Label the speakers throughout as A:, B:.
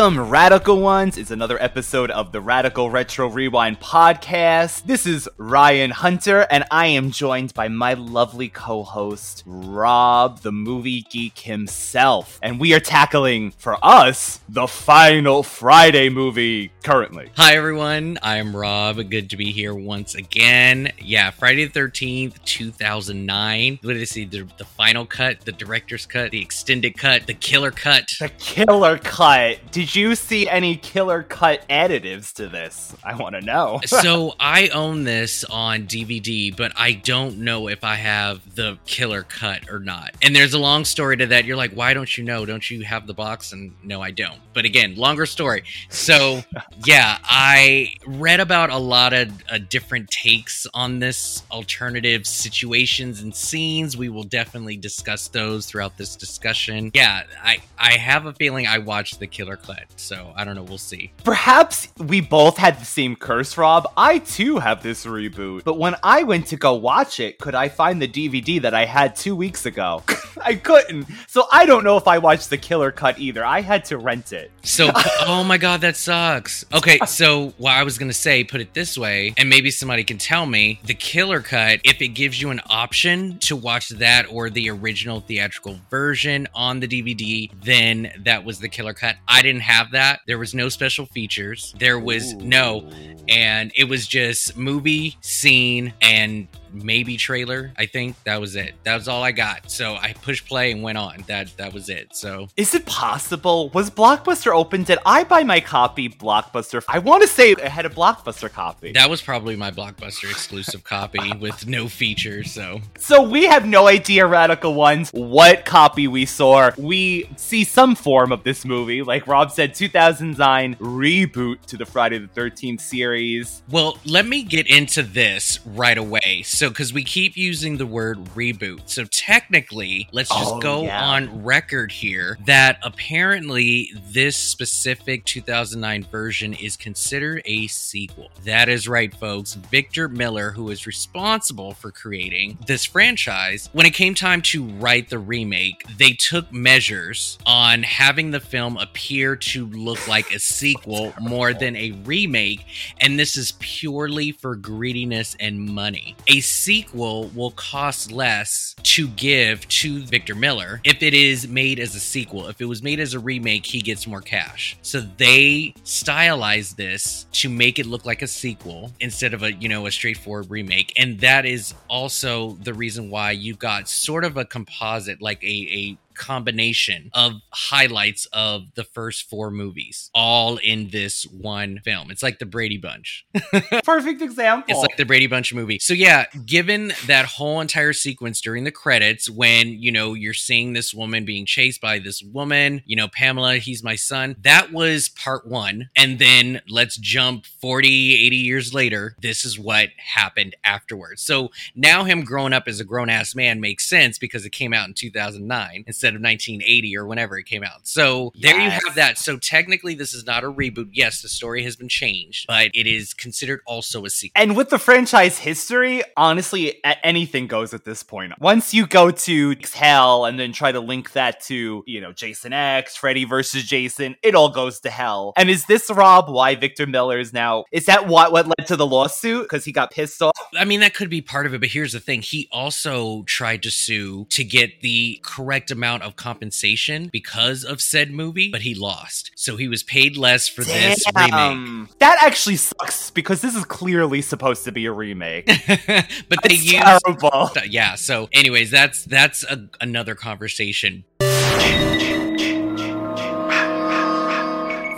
A: Welcome, Radical Ones. It's another episode of the Radical Retro Rewind podcast. This is Ryan Hunter, and I am joined by my lovely co host, Rob, the movie geek himself. And we are tackling, for us, the final Friday movie currently.
B: Hi everyone, I'm Rob. Good to be here once again. Yeah, Friday the 13th, 2009. What did I see? The, the final cut, the director's cut, the extended cut, the killer cut.
A: The killer cut. Did you see any killer cut additives to this? I want to know.
B: so I own this on DVD, but I don't know if I have the killer cut or not. And there's a long story to that. You're like, why don't you know? Don't you have the box? And no, I don't. But again, longer story. So yeah, I read about a lot of uh, different takes on this alternative situations and scenes. We will definitely discuss those throughout this discussion. Yeah, I I have a feeling I watched the killer cut, so I don't know. We'll see.
A: Perhaps we both had the same curse, Rob. I too have this reboot, but when I went to go watch it, could I find the DVD that I had two weeks ago? I couldn't. So I don't know if I watched the killer cut either. I had to rent it.
B: So, oh my god, that sucks. Okay, so what I was gonna say, put it this way, and maybe somebody can tell me the killer cut, if it gives you an option to watch that or the original theatrical version on the DVD, then that was the killer cut. I didn't have that. There was no special features. There was no, and it was just movie, scene, and maybe trailer. I think that was it. That was all I got. So I pushed play and went on. That that was it. So
A: Is it possible? Was Blockbuster open? Did I buy my copy Blockbuster? I want to say it had a Blockbuster copy.
B: That was probably my blockbuster exclusive copy with no features. So
A: So we have no idea, Radical Ones, what copy we saw. We see some form of this movie, like Rob said, 2009 reboot to the Friday the 13th series.
B: Well, let me get into this right away. so because we keep using the word reboot. So technically, let's just
A: Oh,
B: go
A: yeah.
B: on record here that apparently this specific 2009 version is considered a sequel. That is right, folks. Victor Miller, who is responsible for creating this franchise, when it came time to write the remake, they took measures on having the film appear to look like a sequel more than a remake, and this is purely for greediness and money. A sequel will cost less to give to Victor Miller if it is made as a sequel. If it was made as a remake, he gets more cash. So they stylized this to make it look like a sequel instead of a, you know, a straightforward remake. And that is also the reason why you got sort of a composite, like a, a combination of highlights of the first four movies all in this one film. It's like the Brady Bunch.
A: Perfect example.
B: It's like the Brady Bunch movie. So yeah, given that whole entire sequence during the credits when, you know, you're seeing this woman being chased by this woman, you know, Pamela, he's my son. That was part 1. And then let's jump 40, 80 years later. This is what happened afterwards. So now him growing up as a grown-ass man makes sense because it came out in 2009 instead of 1980 or whenever it came out. So there you have that. So technically this is not a reboot. Yes, the story has been changed, but it is considered also a sequel.
A: And with the franchise history, honestly, anything goes at this point. Once you go to hell and then try to link that to, you know, Jason X, Freddy versus Jason, it all goes to hell. And is this Rob why Victor Miller is now? Is that what what led to the lawsuit? Because he got pissed off.
B: I mean, that could be part of it, but here's the thing. He also tried to sue to get the correct amount of compensation because of said movie, but he lost. So he was paid less for this remake.
A: That actually sucks because this is clearly supposed to be a remake.
B: but they
A: It's
B: used
A: terrible.
B: yeah so anyways that's that's a, another conversation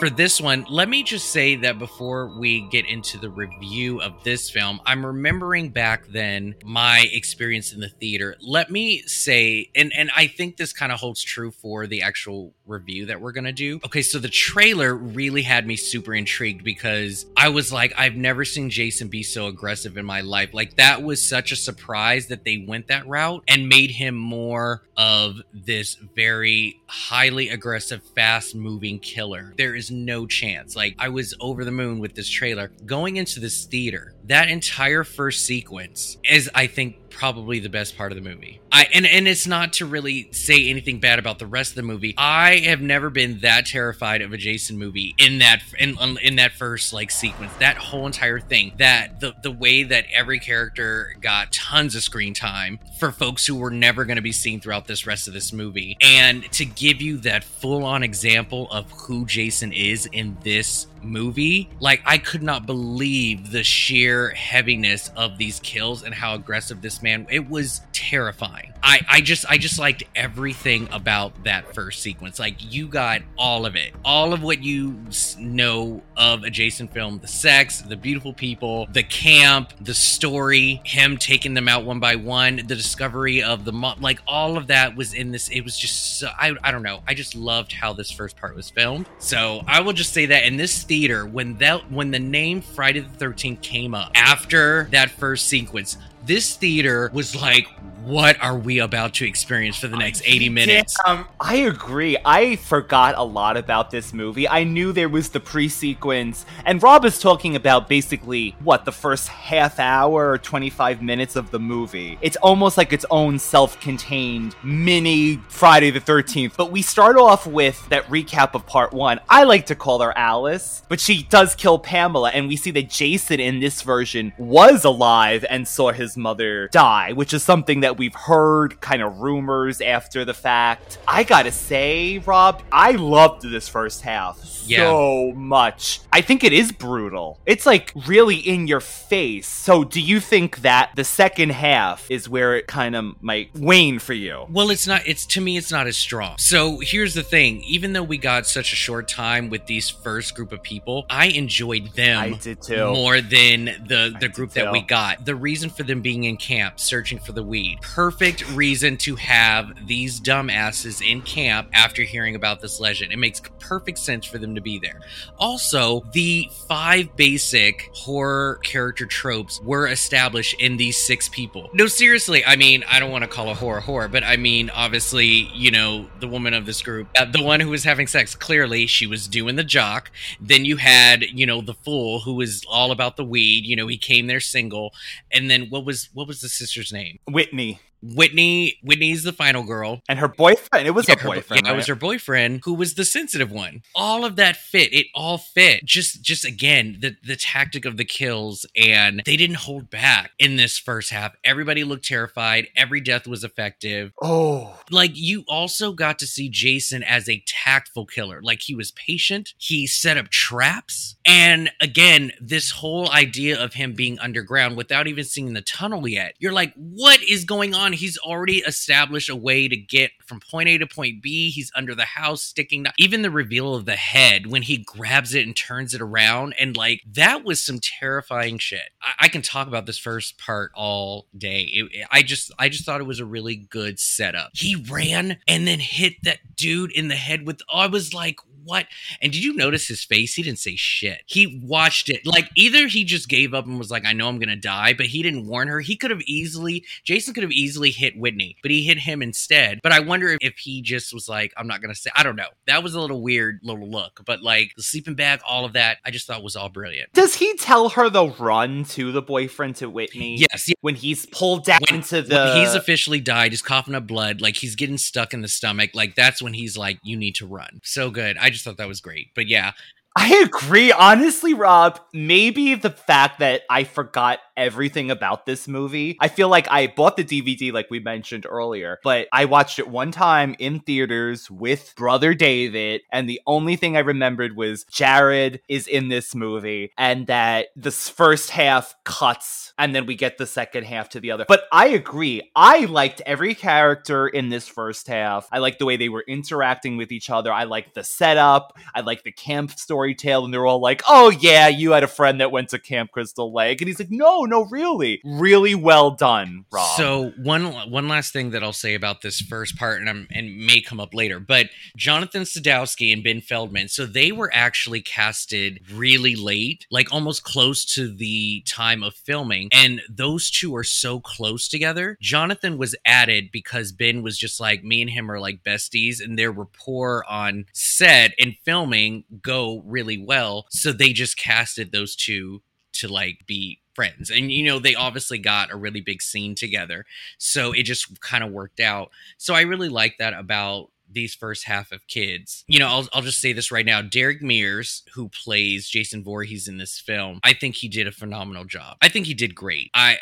B: for this one, let me just say that before we get into the review of this film, I'm remembering back then my experience in the theater. Let me say, and and I think this kind of holds true for the actual review that we're gonna do. Okay, so the trailer really had me super intrigued because I was like, I've never seen Jason be so aggressive in my life. Like that was such a surprise that they went that route and made him more of this very highly aggressive, fast moving killer. There is no chance. Like, I was over the moon with this trailer. Going into this theater, that entire first sequence is, I think, probably the best part of the movie. I and and it's not to really say anything bad about the rest of the movie. I have never been that terrified of a Jason movie in that in in that first like sequence. That whole entire thing. That the the way that every character got tons of screen time for folks who were never going to be seen throughout this rest of this movie and to give you that full on example of who Jason is in this movie like i could not believe the sheer heaviness of these kills and how aggressive this man it was terrifying. I i just i just liked everything about that first sequence. Like you got all of it. All of what you know of a jason film. The sex the beautiful people the camp the story him taking them out one by one the discovery of the mo- like all of that was in this it was just so I, I don't know. I just loved how this first part was filmed. So i will just say that in this theater when that when the name friday the 13th came up after that first sequence. This theater was like what are we about to experience for the next 80 minutes
A: Um, I agree. I forgot a lot about this movie. I knew there was the pre-sequence, and Rob is talking about basically what the first half hour or 25 minutes of the movie. It's almost like its own self-contained mini Friday the 13th. But we start off with that recap of part one. I like to call her Alice, but she does kill Pamela, and we see that Jason in this version was alive and saw his mother die, which is something that we've heard kind of rumors after the fact. I gotta say, Rob, I loved this first half
B: Yeah.
A: so much. I think it is brutal. It's like really in your face. So, do you think that the second half is where it kind of might wane for you?
B: Well, it's not. It's to me, it's not as strong. So here's the thing: even though we got such a short time with these first group of people, I enjoyed them
A: I did too.
B: more than the the group that we got. The reason for them being in camp, searching for the weed, perfect reason to have these dumbasses in camp after hearing about this legend. It makes perfect sense for them to be there. Also, the five basic horror character tropes were established in these six people. No, seriously, I mean, I don't want to call a horror horror, but I mean, obviously, you know, the woman of this group, uh, the one who was having sex, clearly she was doing the jock. Then you had, you know, the fool who was all about the weed. You know, he came there single. And then what was what was the sister's name?
A: Whitney me
B: Whitney Whitney's the final girl.
A: And her boyfriend. It was
B: Yeah,
A: her boyfriend.
B: yeah, it
A: right?
B: was her boyfriend who was the sensitive one. All of that fit. It all fit. Just just again, the the tactic of the kills and they didn't hold back in this first half. Everybody looked terrified. Every death was effective.
A: Oh.
B: Like you also got to see Jason as a tactful killer. Like he was patient. He set up traps. And again, this whole idea of him being underground without even seeing the tunnel yet. You're like, what is going on? He's already established a way to get from point A to point B. He's under the house sticking even the reveal of the head when he grabs it and turns it around and like that was some terrifying shit. I, I can talk about this first part all day. It- I just I just thought it was a really good setup. He ran and then hit that dude in the head with I was like what? And did you notice his face? He didn't say shit. He watched it. Like either he just gave up and was like, I know I'm gonna die, but he didn't warn her. He could have easily Jason could have easily hit Whitney, but he hit him instead. But I wonder if, if he just was like, I'm not gonna say I don't know. That was a little weird little look. But like the sleeping bag, all of that, I just thought was all brilliant.
A: Does he tell her the run to the boyfriend to Whitney?
B: Yes, yeah.
A: When he's pulled down
B: When-
A: to the.
B: he's officially died, he's coughing up blood, like he's getting stuck in the stomach. Like that's when he's like, "You need to run." So good. I just thought that was great. But yeah,
A: I agree. Honestly, Rob, maybe the fact that I forgot everything about this movie. I feel like I bought the DVD, like we mentioned earlier, but I watched it one time in theaters with brother David, and the only thing I remembered was Jared is in this movie, and that this first half cuts, and then we get the second half to the other. But I agree. I liked every character in this first half. I liked the way they were interacting with each other. I liked the setup. I liked the camp story tale, and they're all like, "Oh yeah, you had a friend that went to Camp Crystal Lake," and he's like, "No, no, really, really well done, Rob."
B: So one one last thing that I'll say about this first part, and I'm and may come up later, but Jonathan Sadowski and Ben Feldman, so they were actually casted really late, like almost close to the time of filming, and those two are so close together. Jonathan was added because Ben was just like me and him are like besties, and their rapport on set and filming go really well, so they just casted those two to like be friends. And you know, they obviously got a really big scene together. So it just kind of worked out. So I really like that about these first half of kids. You know, I'll, I'll just say this right now. Derek Mears, who plays Jason Voorhees in this film, I think he did a phenomenal job. I think he did great. I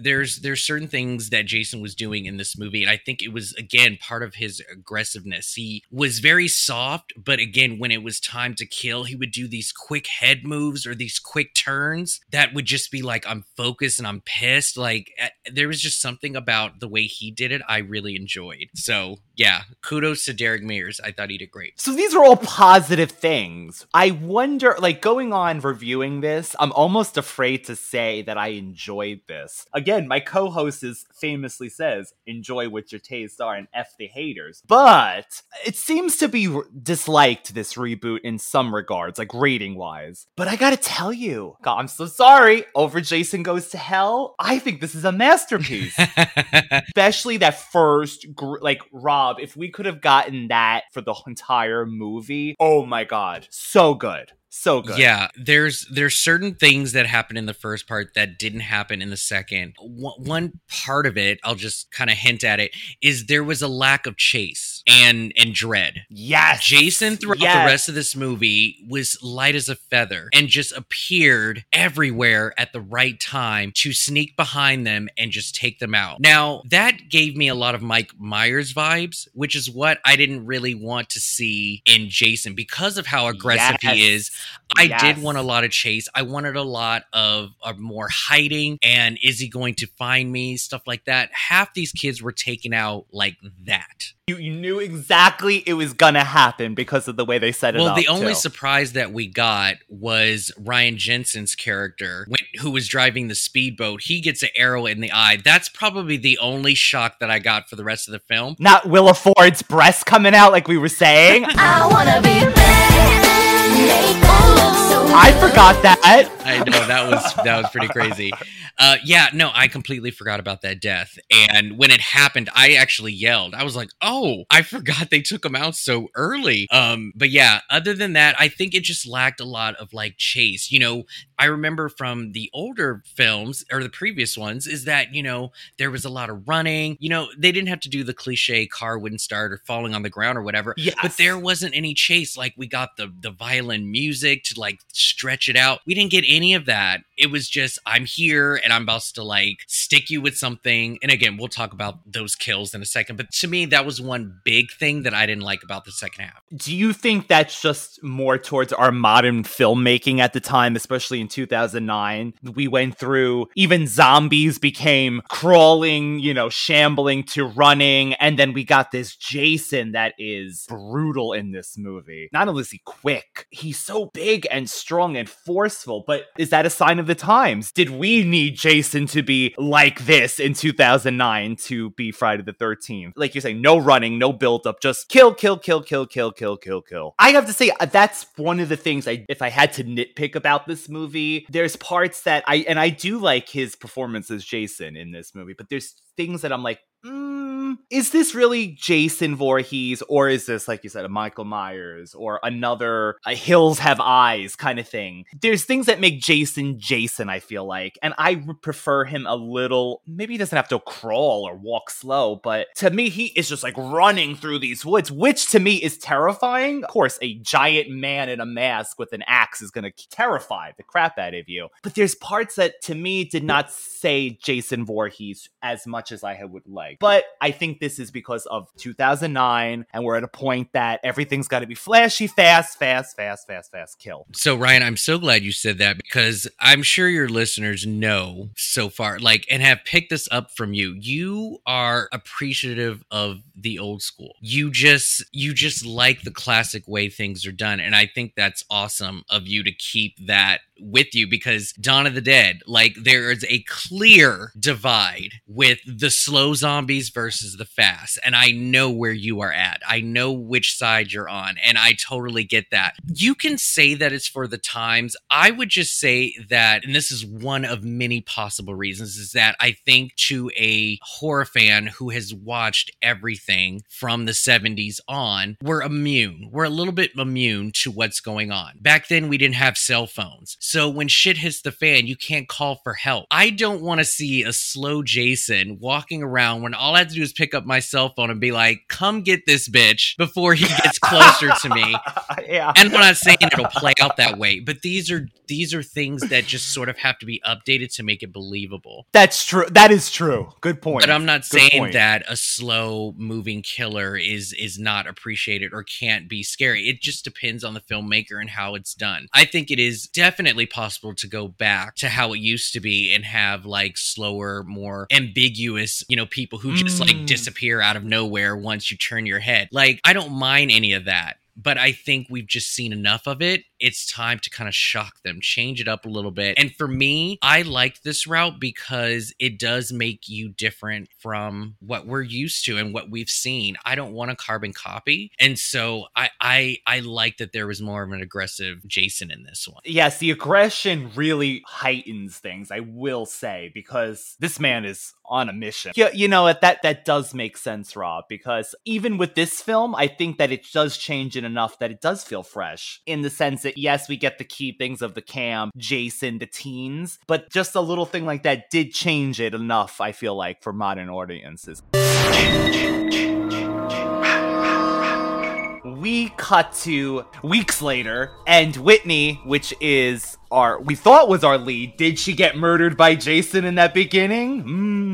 B: there's there's certain things that Jason was doing in this movie, and I think it was again part of his aggressiveness. He was very soft, but again, when it was time to kill, he would do these quick head moves or these quick turns that would just be like, I'm focused and I'm pissed. Like uh, there was just something about the way he did it I really enjoyed. So yeah, kudos to Derek Mears. I thought he did great.
A: So these are all positive things. I wonder, like going on reviewing this, I'm almost afraid to say that I enjoyed this. Again, my co-host is famously says, "Enjoy what your tastes are and f the haters." But it seems to be disliked this reboot in some regards, like rating wise. But I gotta tell you, God, I'm so sorry. Over Jason Goes to Hell, I think this is a masterpiece especially that first gr- like rob if we could have gotten that for the entire movie. Oh my god. So good. So good.
B: Yeah, there's there's certain things that happen in the first part that didn't happen in the second. One, one part of it, I'll just kind of hint at it, is there was a lack of chase and and dread.
A: yes
B: Jason throughout
A: Yes.
B: the rest of this movie was light as a feather and just appeared everywhere at the right time to sneak behind them and just take them out. Now, that gave me a lot of Mike Myers vibes, which is what I didn't really want to see in Jason because of how aggressive he is. I
A: Yes.
B: did want a lot of chase. I wanted a lot of, of more hiding and is he going to find me? Stuff like that. Half these kids were taken out like that.
A: You, you knew exactly it was gonna happen because of the way they set it
B: well,
A: up.
B: the only
A: too.
B: surprise that we got was Ryan Jensen's character, when, who was driving the speedboat. He gets an arrow in the eye. That's probably the only shock that I got for the rest of the film.
A: not Willa Ford's breast coming out like we were saying.
C: I wanna be bad.
A: I forgot that.
B: I know that was that was pretty crazy. Uh, yeah, no, I completely forgot about that death. And when it happened, I actually yelled. I was like, "Oh, I forgot they took him out so early." Um, but yeah, other than that, I think it just lacked a lot of like chase. You know, I remember from the older films or the previous ones is that you know there was a lot of running. You know, they didn't have to do the cliche car wouldn't start or falling on the ground or whatever.
A: Yes.
B: But there wasn't any chase. Like we got the the violin music to like stretch it out. We didn't get any of that. It was just I'm here and I'm about to like stick you with something. And again, we'll talk about those kills in a second. But to me, that was one big thing that I didn't like about the second half.
A: Do you think that's just more towards our modern filmmaking at the time, especially in 2009? We went through even zombies became crawling, you know, shambling to running, and then we got this Jason that is brutal in this movie. Not only is he quick, he's so big and strong and forceful, but is that a sign of the times? Did we need Jason to be like this in 2009 to be Friday the 13th? Like you're saying, no running, no build up, just kill, kill, kill, kill, kill, kill, kill, kill. I have to say, uh, that's one of the things I, if I had to nitpick about this movie, there's parts that I, and I do like his performance as Jason in this movie, but there's things that I'm like, mm, is this really Jason Voorhees, or is this, like you said, a Michael Myers or another a Hills Have Eyes kind of thing? There's things that make Jason Jason, I feel like, and I would prefer him a little. Maybe he doesn't have to crawl or walk slow, but to me, he is just like running through these woods, which to me is terrifying. Of course, a giant man in a mask with an axe is going to terrify the crap out of you. But there's parts that to me did not say Jason Voorhees as much as I would like. But I think this is because of 2009, and we're at a point that everything's got to be flashy, fast, fast, fast, fast, fast, kill.
B: So Ryan, I'm so glad you said that because I'm sure your listeners know so far, like, and have picked this up from you. You are appreciative of the old school. You just, you just like the classic way things are done, and I think that's awesome of you to keep that with you because Dawn of the Dead, like, there is a clear divide with the slow zombies versus the fast, and I know where you are at. I know which side you're on, and I totally get that. You can say that it's for the times. I would just say that, and this is one of many possible reasons, is that I think to a horror fan who has watched everything from the 70s on, we're immune. We're a little bit immune to what's going on. Back then, we didn't have cell phones. So when shit hits the fan, you can't call for help. I don't want to see a slow Jason walking around when all I have to do is pick up my cell phone and be like, come get this bitch before he gets closer to me.
A: yeah.
B: And I'm not saying it'll play out that way, but these are these are things that just sort of have to be updated to make it believable.
A: That's true. That is true. Good point.
B: But I'm not
A: Good
B: saying
A: point.
B: that a slow moving killer is is not appreciated or can't be scary. It just depends on the filmmaker and how it's done. I think it is definitely possible to go back to how it used to be and have like slower, more ambiguous, you know, people who just like
A: Mm.
B: disappear out of nowhere once you turn your head. Like I don't mind any of that. But I think we've just seen enough of it. It's time to kind of shock them, change it up a little bit. And for me, I like this route because it does make you different from what we're used to and what we've seen. I don't want a carbon copy. And so I I I like that there was more of an aggressive Jason in this one.
A: yes, the aggression really heightens things, I will say, because this man is on a mission. Yeah, you know what? That that does make sense, Rob, because even with this film, I think that it does change it enough that it does feel fresh in the sense that yes, we get the key things of the cam, Jason, the teens, but just a little thing like that did change it enough, I feel like, for modern audiences. we cut to weeks later, and Whitney, which is our we thought was our lead, did she get murdered by Jason in that beginning? Hmm.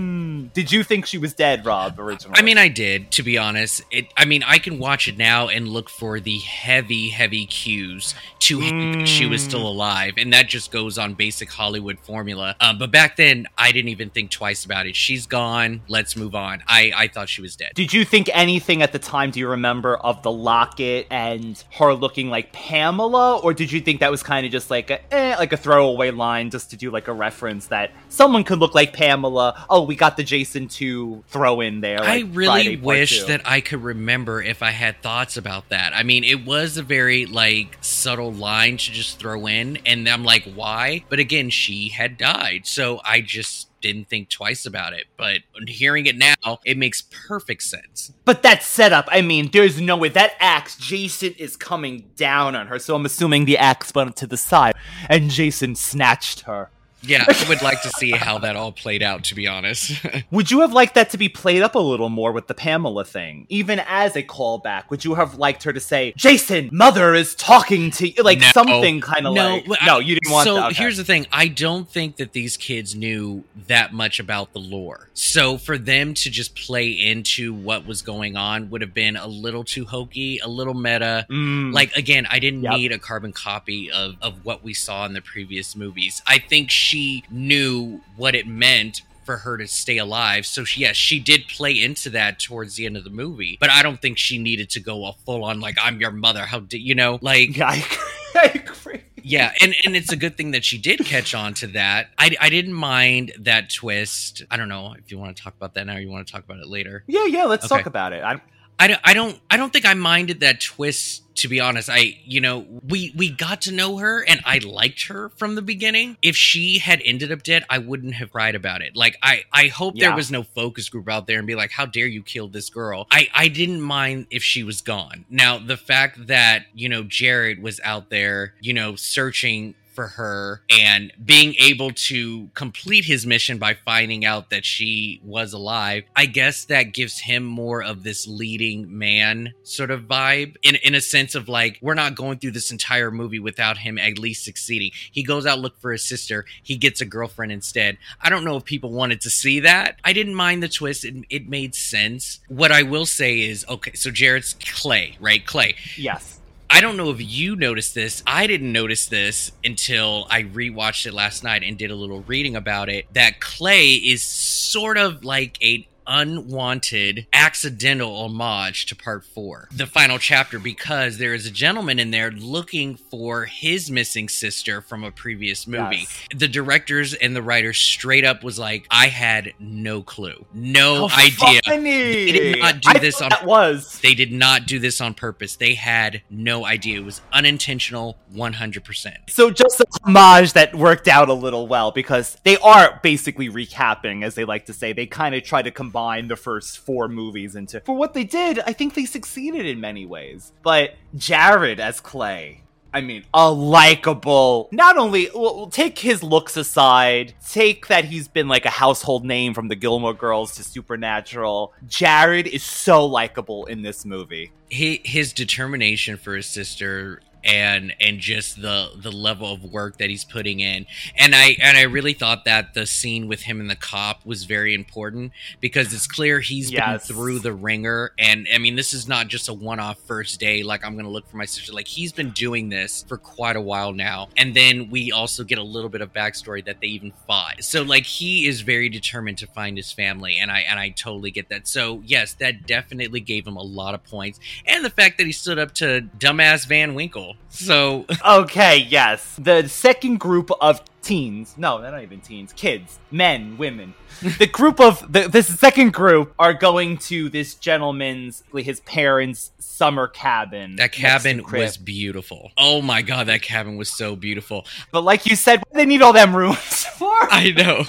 A: Mm. Did you think she was dead, Rob, originally?
B: I mean, I did, to be honest. It. I mean, I can watch it now and look for the heavy, heavy cues to that she was
A: Mm.
B: still alive, and that just goes on basic Hollywood formula. Um, but back then, I didn't even think twice about it. She's gone. Let's move on. I I thought she was dead.
A: Did you think anything at the time, do you remember, of the locket and her looking like Pamela? Or did you think that was kind of just like a, eh, like a throwaway line just to do like a reference that someone could look like Pamela? Oh, we got the Jason 2 throw in there.
B: I really wish
A: Two.
B: that I could remember if I had thoughts about that. I mean, it was a very like subtle line to just throw in, and I'm like, why? But again, she had died, so I just didn't think twice about it. But hearing it now, it makes perfect sense.
A: But that setup, I mean, there's no way. That axe, Jason is coming down on her, so I'm assuming the axe went to the side, and Jason snatched her.
B: Yeah, I would like to see how that all played out. To be honest,
A: Would you have liked that to be played up a little more with the Pamela thing? Even as a callback, would you have liked her to say, Jason, mother is talking to you? Like
B: No.
A: something kind of
B: no,
A: like.
B: well,
A: No, you didn't want
B: So
A: that. Okay.
B: here's the thing: I don't think that these kids knew that much about the lore. So for them to just play into what was going on would have been a little too hokey, a little meta.
A: Mm,
B: Like again, I didn't
A: Yep.
B: need a carbon copy of of what we saw in the previous movies. I think she knew what it meant for her to stay alive. So she, yes, she did play into that towards the end of the movie. But I don't think she needed to go a full on like I'm your mother. How did you know? Like
A: yeah, I. I agree.
B: yeah, and and it's a good thing that she did catch on to that. I I didn't mind that twist. I don't know if you want to talk about that now or you want to talk about it later.
A: Yeah, yeah, let's
B: Okay.
A: talk about it. I,
B: I don't, I don't I don't think I minded that twist to be honest. I you know, we we got to know her and I liked her from the beginning. If she had ended up dead, I wouldn't have cried about it. Like I I hope
A: Yeah.
B: there was no focus group out there and be like, "How dare you kill this girl?" I I didn't mind if she was gone. Now, the fact that, you know, Jared was out there, you know, searching for her and being able to complete his mission by finding out that she was alive i guess that gives him more of this leading man sort of vibe in, in a sense of like we're not going through this entire movie without him at least succeeding. He goes out look for his sister. He gets a girlfriend instead. I don't know if people wanted to see that. I didn't mind the twist. It, it made sense. What i will say is okay so jared's clay right? Clay.
A: Yes.
B: I don't know if you noticed this. I didn't notice this until I rewatched it last night and did a little reading about it. That Clay is sort of like a unwanted accidental homage to part 4 the final chapter because there is a gentleman in there looking for his missing sister from a previous movie
A: Yes.
B: the directors and the writers straight up was like i had no clue no
A: How
B: idea
A: Funny.
B: They did not do
A: I
B: this on-
A: That was.
B: they did not do this on purpose. They had no idea. It was unintentional 100%.
A: So just a homage that worked out a little well because they are basically recapping, as they like to say. They kind of try to combine the first four movies into. For what they did, I think they succeeded in many ways. But Jared as Clay. I mean, a likable. Not only well, take his looks aside, take that he's been like a household name from the Gilmore Girls to Supernatural. Jared is so likable in this movie.
B: He, his determination for his sister and and just the the level of work that he's putting in. And i and i really thought that the scene with him and the cop was very important because it's clear he's
A: Yes.
B: been through the ringer. And i mean this is not just a one-off first day like i'm gonna look for my sister. Like he's been doing this for quite a while now. And then we also get a little bit of backstory that they even fought. So like he is very determined to find his family and i and i totally get that. So yes that definitely gave him a lot of points. And the fact that he stood up to dumbass van winkle so
A: Okay, yes. The second group of teens, no, they're not even teens, kids, men, women. The group of, the, this second group are going to this gentleman's, his parents' summer cabin.
B: that cabin was beautiful oh my god that cabin was so beautiful
A: But like you said, what do they need all them rooms for?
B: I know.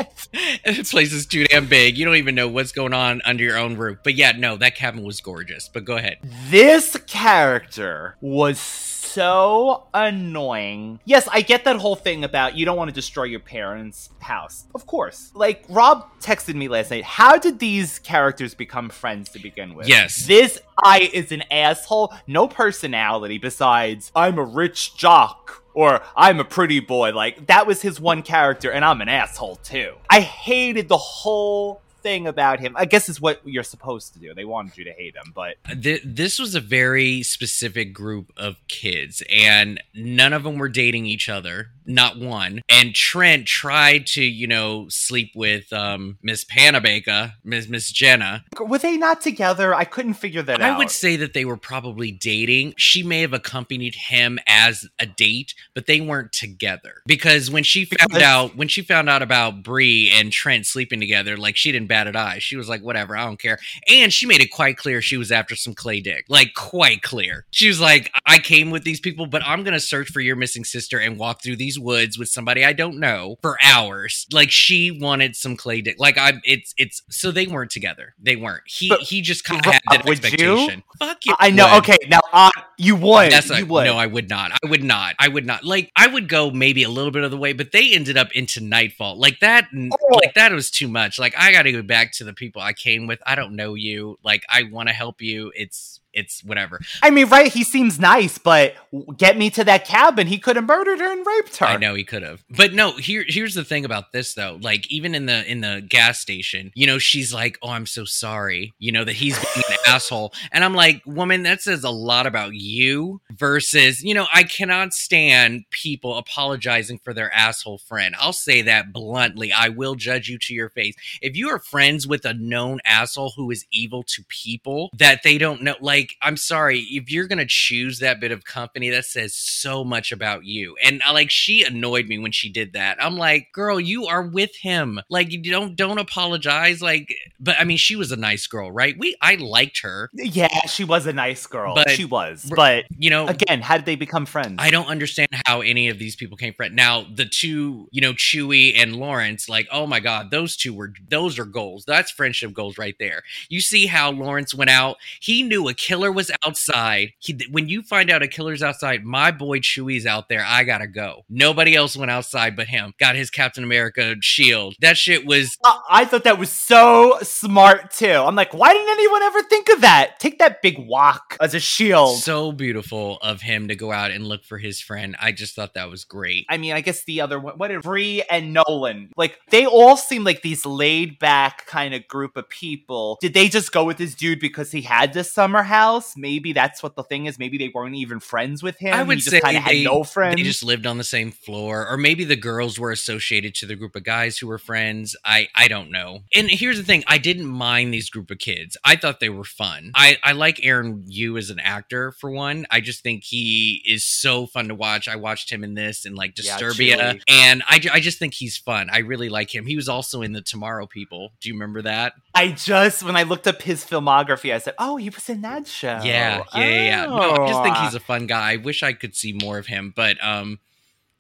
B: this place is too damn big. You don't even know what's going on under your own roof. But yeah, no, that cabin was gorgeous. But go ahead.
A: This character was so annoying. Yes, I get that whole thing about you don't want to destroy your parents' house. Of course. Like, Rob texted me last night. How did these characters become friends to begin with?
B: Yes.
A: This I is an asshole. No personality besides, I'm a rich jock. Or I'm a pretty boy. Like, that was his one character, and I'm an asshole too. I hated the whole thing about him. I guess is what you're supposed to do. They wanted you to hate him, but
B: this was a very specific group of kids, and none of them were dating each other. Not one. And Trent tried to, you know, sleep with um, Miss Panabaker, Miss Miss Jenna.
A: were they not together? I couldn't figure that out.
B: I would say that they were probably dating. She may have accompanied him as a date, but they weren't together. Because when she found
A: Because-
B: out when she found out about Bree and Trent sleeping together, like she didn't bat an eye. She was like, whatever, I don't care. And she made it quite clear she was after some clay dick. Like quite clear. She was like, I came with these people, but I'm gonna search for your missing sister and walk through these woods with somebody I don't know for hours. Like she wanted some clay dick. Like I'm. it's it's so they weren't together. They weren't. He
A: But,
B: he just kind of had that
A: would you?
B: expectation. Fuck you.
A: I know.
B: would.
A: Okay, now uh, you would.
B: That's
A: you
B: not,
A: would.
B: no, I would not. I would not. I would not. Like I would go maybe a little bit of the way, but they ended up into Nightfall. Like that.
A: Oh.
B: Like that was too much. Like I got to go back to the people I came with. I don't know you. Like I want to help you. It's it's whatever.
A: I mean, right? He seems nice, but get me to that cabin. He could have murdered her and raped her.
B: I know he could have. But no, here here's the thing about this though. Like even in the in the gas station, you know, she's like, "Oh, I'm so sorry." You know that he's being an asshole. And I'm like, "Woman, that says a lot about you versus, you know, I cannot stand people apologizing for their asshole friend. I'll say that bluntly. I will judge you to your face. If you are friends with a known asshole who is evil to people that they don't know, like, I'm sorry, if you're gonna choose that bit of company, that says so much about you. And I like she annoyed me when she did that. I'm like, girl, you are with him. Like, you don't don't apologize. Like, but I mean, she was a nice girl, right? We I liked her.
A: Yeah, she was a nice girl.
B: But-
A: she was. But
B: You know,
A: again, how did they become friends?
B: I don't understand how any of these people came from. Now, the two, you know, Chewie and Lawrence, like, oh my God, those two were, those are goals. That's friendship goals right there. You see how Lawrence went out. He knew a killer was outside. He, when you find out a killer's outside, my boy Chewie's out there. I gotta go. Nobody else went outside but him. Got his Captain America shield. That shit was
A: Uh, I thought that was so smart too. I'm like, why didn't anyone ever think of that? Take that big walk as a shield.
B: so beautiful of him to go out and look for his friend. I just thought that was great.
A: I mean, I guess the other one, what Bree and Nolan, like, they all seem like these laid back kind of group of people. Did they just go with this dude because he had this summer house? Maybe that's what the thing is. Maybe they weren't even friends with him.
B: I would
A: he just
B: say
A: kind of had no friends.
B: they just lived on the same floor, or maybe the girls were associated to the group of guys who were friends. I I don't know. And here's the thing: I didn't mind these group of kids. I thought they were fun. I I like Aaron Yoo as an actor for one. I just think he is so fun to watch. I watched him in this and like Disturbia,
A: Chewie.
B: and I I just think he's fun. I really like him. He was also in the Tomorrow People. Do you remember that?
A: I just, when I looked up his filmography, I said, oh, he was in that show.
B: Yeah, yeah, yeah. yeah. No, I just think he's a fun guy. I wish I could see more of him, but um,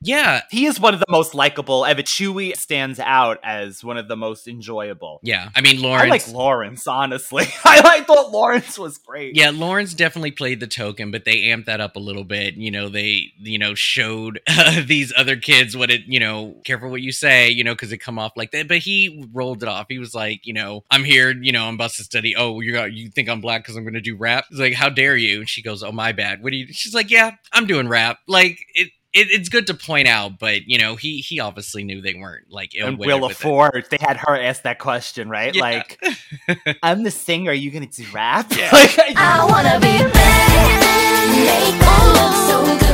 B: yeah,
A: He is one of the most likable. Chewie stands out as one of the most enjoyable.
B: yeah. I mean, Lawrence.
A: I like Lawrence, honestly. I, I thought Lawrence was great.
B: Yeah, Lawrence definitely played the token, but they amped that up a little bit. You know, they you know showed uh, these other kids what it you know careful what you say, you know, because it come off like that. But he rolled it off. He was like, you know, I'm here, you know, I'm about to study. Oh, you got you think I'm black because I'm going to do rap? He's like, how dare you? And she goes, oh my bad. What do you? She's like, yeah, I'm doing rap. Like it. It, it's good to point out, but you know he he obviously knew they weren't like
A: and
B: ill-witted
A: Willa
B: with it.
A: Ford, they had her ask that question, right?
B: Yeah.
A: Like, I'm the singer. Are you gonna do rap?
B: Yeah.
A: Like, I-
C: I wanna be bad, make all look so good.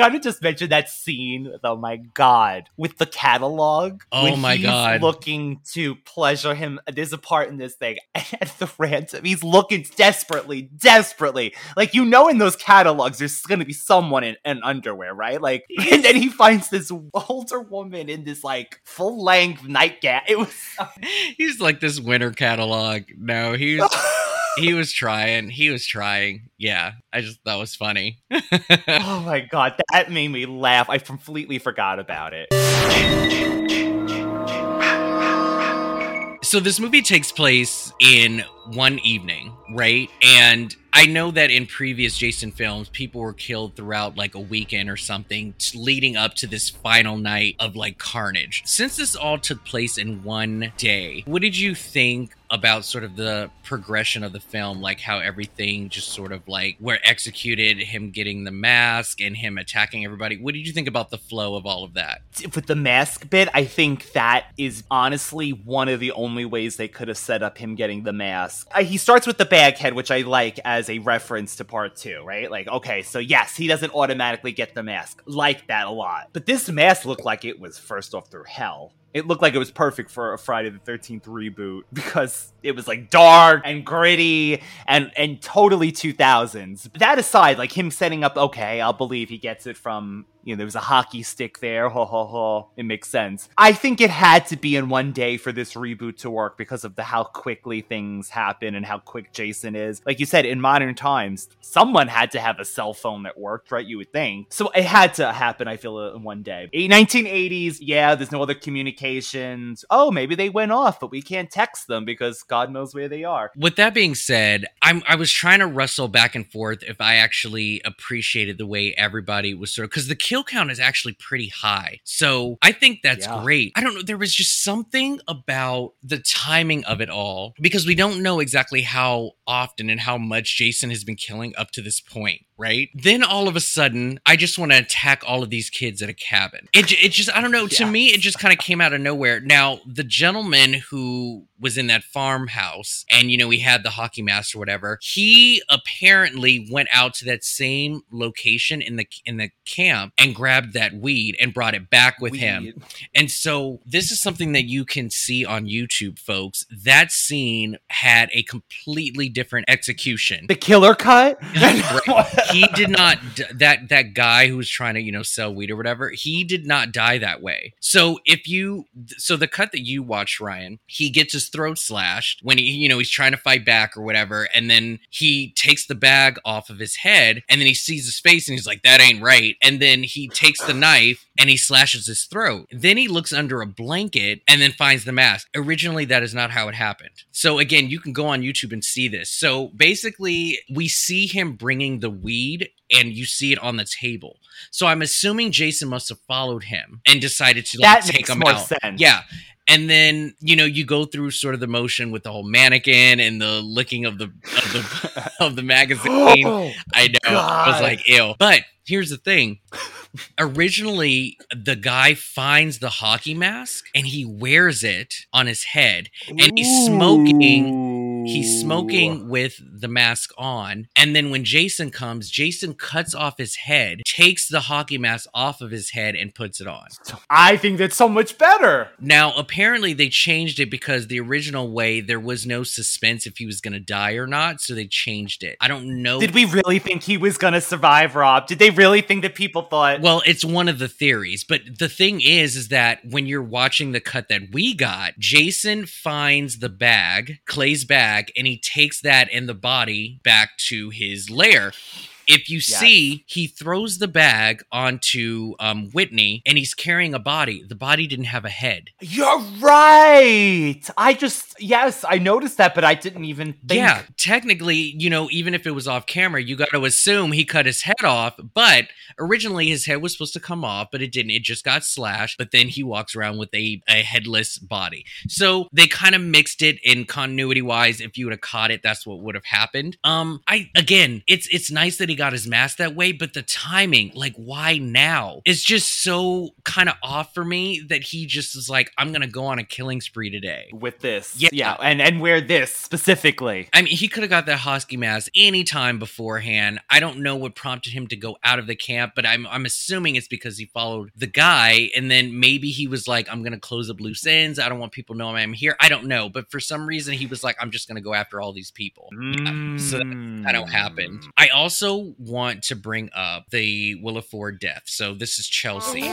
A: Gotta just mention that scene. Oh my god, with the catalog.
B: Oh
A: when
B: my
A: he's
B: God.
A: looking to pleasure him. There's a part in this thing at the ransom. He's looking desperately, desperately. Like you know, in those catalogs, there's gonna be someone in, in underwear, right? Like, and then he finds this older woman in this like full length nightgown. It was.
B: He's like this winter catalog. No, he's he was trying. He was trying. Yeah, I just that was funny.
A: oh my god, that made me laugh. I completely forgot about it.
B: so this movie takes place in one evening, right? And I know that in previous Jason films, people were killed throughout like a weekend or something, leading up to this final night of like carnage. Since this all took place in one day, what did you think about sort of the progression of the film, like how everything just sort of like were executed, him getting the mask and him attacking everybody. What did you think about the flow of all of that?
A: with the mask bit, I think that is honestly one of the only ways they could have set up him getting the mask. Uh, he starts with the bag head, which I like as a reference to part two, right? Like, okay, so yes, he doesn't automatically get the mask. Like that a lot. But this mask looked like it was first off through hell. It looked like it was perfect for a Friday the 13th reboot because it was like dark and gritty and and totally 2000s. That aside, like him setting up, okay, I'll believe he gets it from you know, there was a hockey stick there. Ho ho ho. It makes sense. I think it had to be in one day for this reboot to work because of the how quickly things happen and how quick Jason is. Like you said, in modern times, someone had to have a cell phone that worked, right? You would think. So it had to happen, I feel, in one day. 1980s, yeah, there's no other communications. Oh, maybe they went off, but we can't text them because God knows where they are.
B: With that being said, I'm I was trying to wrestle back and forth if I actually appreciated the way everybody was sort of because the kill count is actually pretty high. So I think that's
A: Yeah.
B: great. I don't know. There was just something about the timing of it all because we don't know exactly how often and how much Jason has been killing up to this point. Right. Then all of a sudden, I just want to attack all of these kids at a cabin. It, it just, I don't know. To me, it just kind of came out of nowhere. Now, the gentleman who was in that farmhouse and, you know, he had the hockey mask or whatever, he apparently went out to that same location in the, in the camp and grabbed that weed and brought it back with him. And so this is something that you can see on YouTube, folks. That scene had a completely different execution.
A: The killer cut?
B: he did not that that guy who was trying to you know sell weed or whatever he did not die that way. So if you so the cut that you watched ryan he gets his throat slashed when he you know he's trying to fight back or whatever and then he takes the bag off of his head and then he sees his face and he's like that ain't right. And then he takes the knife and he slashes his throat. Then he looks under a blanket and then finds the mask. Originally that is not how it happened. So again you can go on youtube and see this. So basically we see him bringing the weed and you see it on the table so i'm assuming jason must have followed him and decided to like
A: That
B: take
A: makes
B: him
A: more
B: out
A: sense.
B: yeah and then you know you go through sort of the motion with the whole mannequin and the licking of the of the of the magazine
A: Oh,
B: I know. I was like, ew. But here's the thing. Originally, the guy finds the hockey mask and he wears it on his head. And he's smoking. He's smoking with the mask on. And then when Jason comes, Jason cuts off his head, takes the hockey mask off of his head, and puts it on.
A: I think that's so much better.
B: Now, apparently, they changed it because the original way there was no suspense if he was going to die or not. So they changed it. I don't know.
A: Did we really think he was gonna survive, Rob? Did they really think that people thought?
B: Well, it's one of the theories, but the thing is, is that when you're watching the cut that we got, Jason finds the bag, Clay's bag, and he takes that and the body back to his lair. If you see, he throws the bag onto um, Whitney, and he's carrying a body. The body didn't have a head.
A: You're right. I just yes, I noticed that, but I didn't even think.
B: Yeah, technically, you know, even if it was off camera, you got to assume he cut his head off. But originally, his head was supposed to come off, but it didn't. It just got slashed. But then he walks around with a, a headless body. So they kind of mixed it in continuity wise. If you would have caught it, that's what would have happened. Um, I again, it's it's nice that he got his mask that way, but the timing, like, why now? It's just so kind of off for me that he just is like, I'm gonna go on a killing spree today.
A: With this,
B: Yeah.
A: yeah, and and wear this specifically.
B: I mean, he could have got that hockey mask any time beforehand. I don't know what prompted him to go out of the camp, but I'm I'm assuming it's because he followed the guy, and then maybe he was like, "I'm gonna close up loose ends. I don't want people knowing I'm here." I don't know, but for some reason, he was like, "I'm just gonna go after all these people." Yeah, so that
A: Mm.
B: kind of happened. I also want to bring up the Willa Ford death. So this is Chelsea.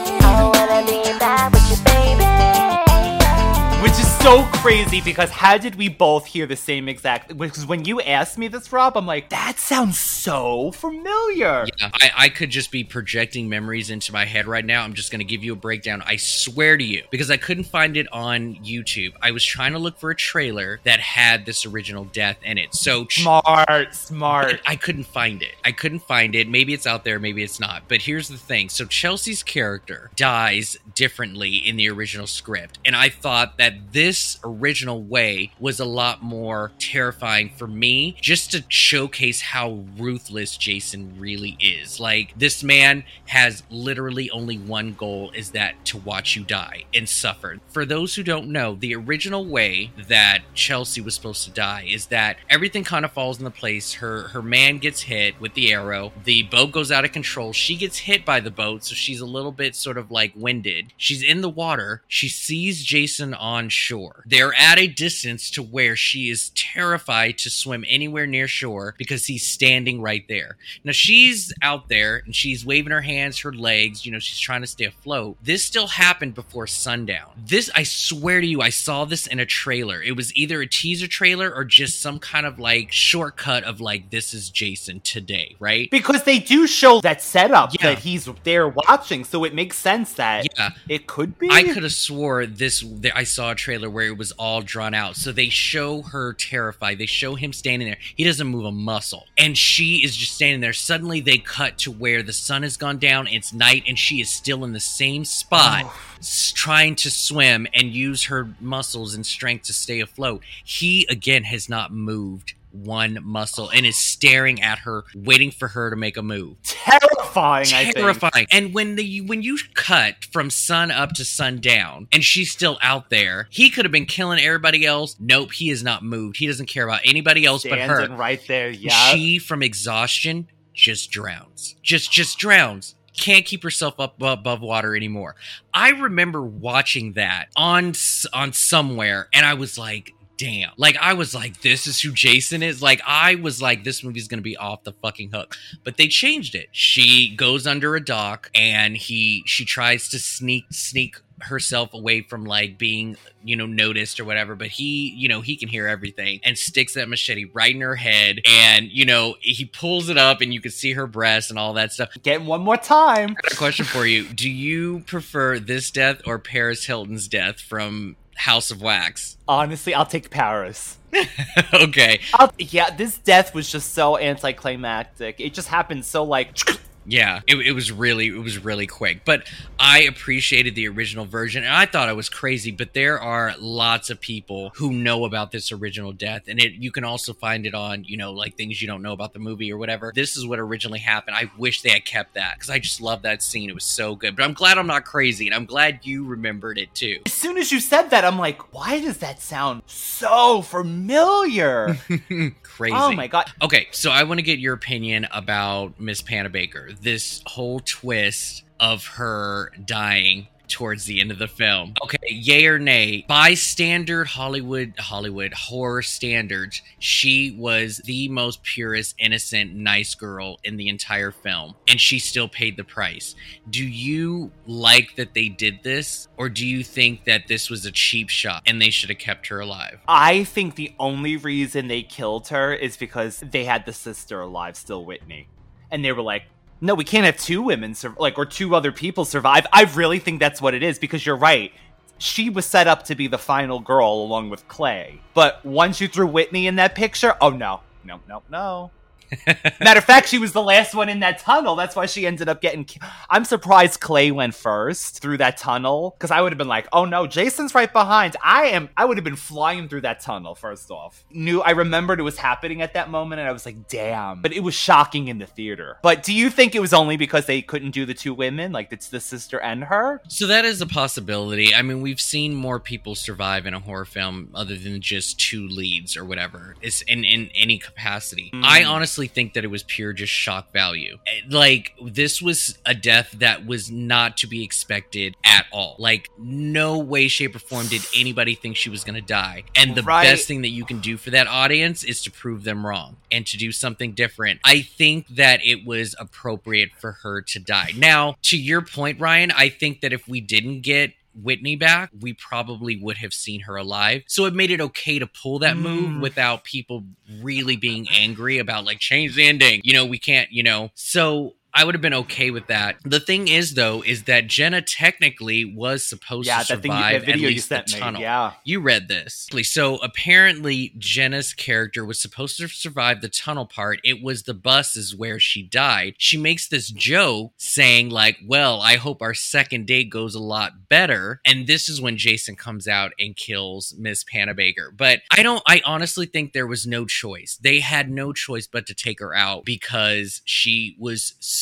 A: Which is so crazy because how did we both hear the same exact? Because when you asked me this, Rob, I'm like, that sounds so familiar.
B: Yeah, I, I could just be projecting memories into my head right now. I'm just going to give you a breakdown. I swear to you, because I couldn't find it on YouTube. I was trying to look for a trailer that had this original death in it. So
A: Smart, smart.
B: I couldn't find it. I couldn't find it. Maybe it's out there, maybe it's not. But here's the thing. So Chelsea's character dies differently in the original script. And I thought that that this original way was a lot more terrifying for me, just to showcase how ruthless Jason really is. Like this man has literally only one goal is that to watch you die and suffer. For those who don't know, the original way that Chelsea was supposed to die is that everything kind of falls into place. Her her man gets hit with the arrow. The boat goes out of control. She gets hit by the boat, so she's a little bit sort of like winded. She's in the water. She sees Jason on shore. They're at a distance to where she is terrified to swim anywhere near shore because he's standing right there. Now she's out there and she's waving her hands, her legs, you know, she's trying to stay afloat. This still happened before sundown. This, I swear to you, I saw this in a trailer. It was either a teaser trailer or just some kind of like shortcut of like, this is Jason today, right?
A: Because they do show that setup
B: Yeah.
A: that he's there watching, so it makes sense that
B: Yeah.
A: it could be.
B: I could have swore this. I saw a trailer where it was all drawn out. So they show her terrified. They show him standing there. He doesn't move a muscle, and she is just standing there. Suddenly, they cut to where the sun has gone down. It's night, and she is still in the same spot,
A: Oh.
B: trying to swim and use her muscles and strength to stay afloat. He again has not moved one muscle and is staring at her, waiting for her to make a move
A: terrifying. I think.
B: terrifying. And when the when you cut from sun up to sundown, and she's still out there, he could have been killing everybody else. Nope, he is not moved. He doesn't care about anybody else but her.
A: right there. Yeah.
B: She from exhaustion just drowns. Just just drowns. Can't keep herself up above water anymore. I remember watching that on on somewhere, and I was like, "Damn!" Like I was like, "This is who Jason is." Like I was like, "This movie's gonna be off the fucking hook." But they changed it. She goes under a dock, and he she tries to sneak sneak herself away from like being you know noticed or whatever but he you know he can hear everything and sticks that machete right in her head and you know he pulls it up and you can see her breast and all that stuff
A: Getting one more time.
B: I got a question for you do you prefer this death or paris hilton's death from house of wax
A: Honestly, I'll take Paris.
B: okay
A: I'll, yeah, this death was just so anticlimactic. It just happened so like.
B: Yeah, it, it was really it was really quick, but I appreciated the original version, and I thought I was crazy. But there are lots of people who know about this original death, and it you can also find it on you know like things you don't know about the movie or whatever. This is what originally happened. I wish they had kept that because I just love that scene. It was so good. But I'm glad I'm not crazy, and I'm glad you remembered it too.
A: As soon as you said that, I'm like, why does that sound so familiar?
B: crazy.
A: oh my god.
B: Okay, so I want to get your opinion about Miss Panabaker. This whole twist of her dying towards the end of the film. Okay, yay or nay? By standard Hollywood Hollywood horror standards, she was the most purest, innocent, nice girl in the entire film, and she still paid the price. Do you like that they did this, or do you think that this was a cheap shot and they should have kept her alive?
A: I think the only reason they killed her is because they had the sister alive, still Whitney, and they were like, "No, we can't have two women sur- like or two other people survive." I really think that's what it is because you're right. She was set up to be the final girl along with Clay, but once you threw Whitney in that picture, oh no, no, no, no. Matter of fact, she was the last one in that tunnel. That's why she ended up getting. ki- I'm surprised Clay went first through that tunnel because I would have been like, "Oh no, Jason's right behind." I am. I would have been flying through that tunnel first off. Knew I remembered it was happening at that moment, and I was like, "Damn!" But it was shocking in the theater. But do you think it was only because they couldn't do the two women, like it's the sister and her?
B: So that is a possibility. I mean, we've seen more people survive in a horror film other than just two leads or whatever. It's in in any capacity.
A: Mm.
B: I honestly think that it was pure just shock value. Eh, Like this was a death that was not to be expected at all. Like no way, shape, or form did anybody think she was going to die. And the
A: Right.
B: best thing that you can do for that audience is to prove them wrong and to do something different. I think that it was appropriate for her to die. Now, to your point, Ryan, I think that if we didn't get Whitney back, we probably would have seen her alive. So it made it okay to pull that move
A: Mm.
B: without people really being angry about like change the ending. You know, we can't, you know. So I would have been okay with that. The thing is, though, is that Jenna technically was supposed
A: yeah,
B: to
A: thing,
B: survive
A: video
B: at least the
A: me.
B: tunnel.
A: Yeah.
B: You read this. So apparently, Jenna's character was supposed to survive the tunnel part. It was the bus is where she died. She makes this joke saying, like, well, I hope our second date goes a lot better. And this is when Jason comes out and kills Miss Panabaker. But I don't, I honestly think there was no choice. They had no choice but to take her out because she was so,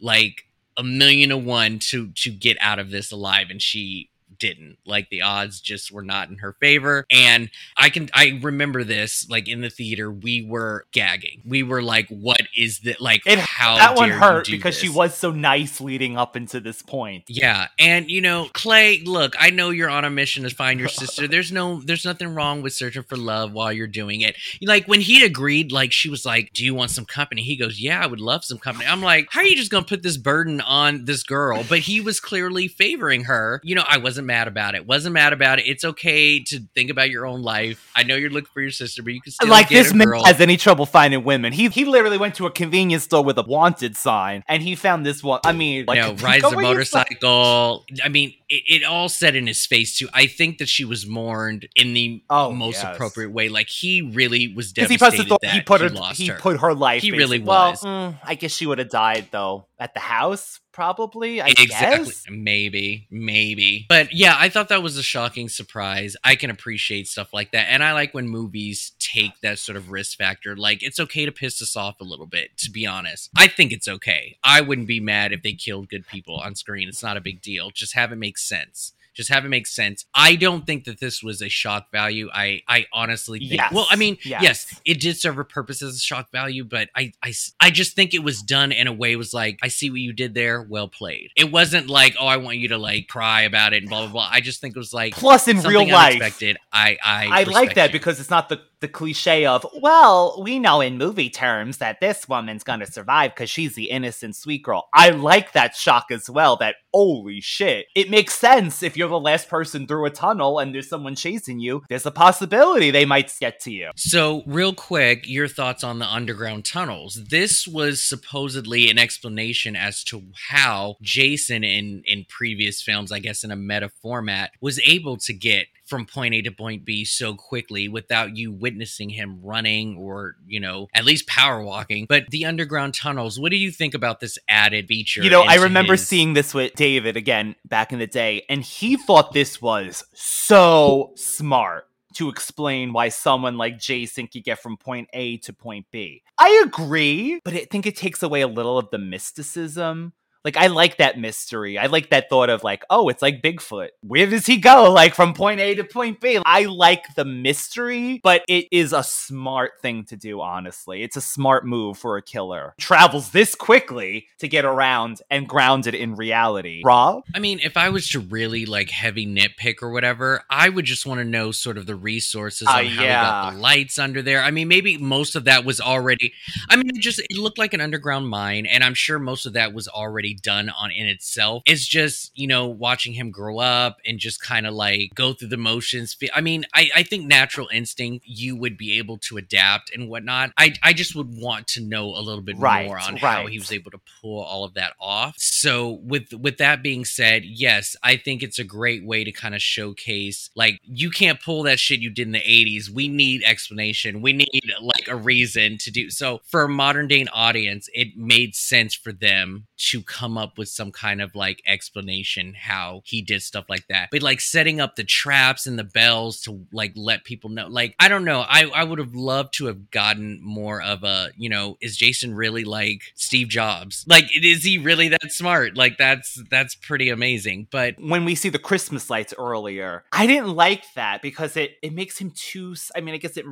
B: like, a million to one to to get out of this alive and she didn't. Like the odds just were not in her favor. And i can i remember this like in the theater we were gagging. We were like what is that like
A: It,
B: how
A: that one hurt because she was so nice leading up into this point.
B: yeah and you know clay look i know you're on a mission to find your sister. There's no there's nothing wrong with searching for love while you're doing it. Like when he agreed like she was like do you want some company? He goes yeah i would love some company. I'm like how are you just gonna put this burden on this girl? But he was clearly favoring her. You know i wasn't mad about it wasn't mad about it it's okay to think about your own life i know you're looking for your sister but you can still
A: like this man
B: girl
A: has any trouble finding women. He he literally went to a convenience store with a wanted sign and he found this one. I mean, like
B: you know, rides a
A: where you find-
B: motorcycle. I mean, it, it all said in his face too. I think that she was mourned in the
A: Oh,
B: most
A: yes.
B: appropriate way. Like he really was
A: he
B: devastated
A: thought
B: that
A: he put her
B: lost
A: he
B: her.
A: put her life.
B: He really
A: basically- well,
B: was.
A: mm, I guess she would have died though at the house, probably. I
B: exactly.
A: guess.
B: Maybe, maybe. But yeah, I thought that was a shocking surprise. I can appreciate stuff like that. And I like when movies take that sort of risk factor. Like, it's okay to piss us off a little bit, to be honest. I think it's okay. I wouldn't be mad if they killed good people on screen. It's not a big deal. Just have it make sense. Just have it make sense. I don't think that this was a shock value. I, I honestly think.
A: Yes.
B: Well, I mean,
A: Yes.
B: yes, it did serve a purpose as a shock value, but I, I, I just think it was done in a way it was like, I see what you did there, well played. It wasn't like, oh, I want you to like cry about it and blah blah blah. I just think it was like
A: Plus, in real life,
B: unexpected. I, I,
A: I like that
B: you.
A: because it's not the, the cliche of, well, we know in movie terms that this woman's gonna survive because she's the innocent sweet girl. I like that shock as well, that holy shit. It makes sense if you're the last person through a tunnel and there's someone chasing you, there's a possibility they might get to you.
B: So, real quick, your thoughts on the underground tunnels. This was supposedly an explanation as to how Jason, in in previous films, I guess in a meta format, was able to get from point A to point B so quickly without you witnessing him running or, you know, at least power walking. But the underground tunnels, what do you think about this added feature?
A: You know, I remember
B: his-
A: seeing this with David again back in the day, and he thought this was so smart to explain why someone like Jason could get from point A to point B. I agree, but I think it takes away a little of the mysticism. Like, I like that mystery. I like that thought of, like, oh, it's like Bigfoot. Where does he go? Like, from point A to point B. I like the mystery, but it is a smart thing to do, honestly. It's a smart move for a killer. Travels this quickly to get around and grounded in reality. Rob?
B: I mean, if I was to really like heavy nitpick or whatever, I would just want to know sort of the resources on
A: Uh,
B: how
A: yeah.
B: got the lights under there. I mean, maybe most of that was already. I mean, it just it looked like an underground mine, and I'm sure most of that was already done on in itself. It's just you know watching him grow up and just kind of like go through the motions. I mean, I I think natural instinct you would be able to adapt and whatnot. I I just would want to know a little bit
A: Right,
B: more on how he was able to pull all of that off. So with with that being said, yes, I think it's a great way to kind of showcase like you can't pull that shit you did in the 80s. We need explanation. We need like a reason to do. So for a modern day audience, it made sense for them to come up with some kind of like explanation how he did stuff like that. But like setting up the traps and the bells to like let people know. Like I don't know. I I would have loved to have gotten more of a, you know, is Jason really like Steve Jobs? Like is he really that smart? Like that's that's pretty amazing. But
A: when we see the Christmas lights earlier, I didn't like that because it it makes him too. I mean, I guess it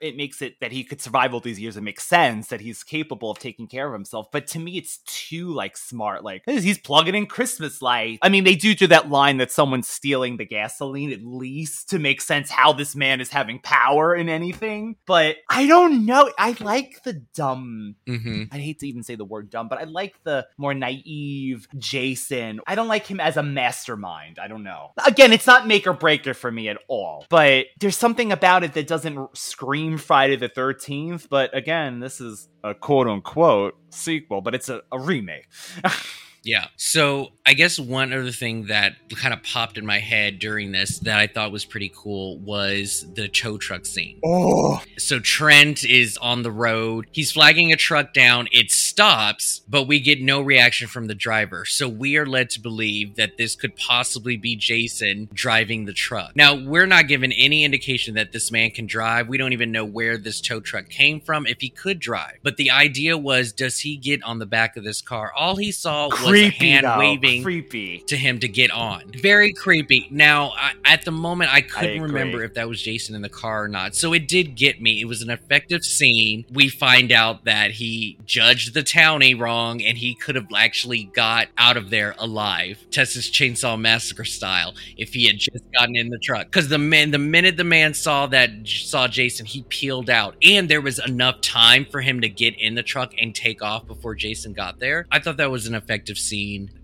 A: it makes it that he could survive all these years. It makes sense that he's capable of taking care of himself. But to me, it's too like smart. Like he's plugging in Christmas light. I mean, they do do that line that someone's stealing the gasoline at least to make sense how this man is having power in anything. But I don't know. I like the dumb
B: mhm.
A: I hate to even say the word dumb, but I like the more naive Jason. I don't like him as a mastermind. I don't know. Again, it's not make or break it for me at all, but there's something about it that doesn't scream Scream Friday the 13th, but again, this is a quote unquote sequel, but it's a, a remake.
B: Yeah. So I guess one other thing that kind of popped in my head during this that I thought was pretty cool was the tow truck scene.
A: oh,
B: So Trent is on the road. He's flagging a truck down. It stops, but we get no reaction from the driver. So we are led to believe that this could possibly be Jason driving the truck. Now, we're not given any indication that this man can drive. We don't even know where this tow truck came from if he could drive. But the idea was does he get on the back of this car? All he saw was
A: creepy
B: hand
A: though.
B: waving
A: Creepy.
B: to him to get on. Very creepy. Now, I, at the moment, I couldn't
A: agree.
B: remember if that was Jason in the car or not. So it did get me. It was an effective scene. We find out that he judged the townie wrong and he could have actually got out of there alive, Texas Chainsaw Massacre style, if he had just gotten in the truck. Because the man, the minute the man saw that saw Jason, he peeled out, and there was enough time for him to get in the truck and take off before Jason got there. I thought that was an effective scene.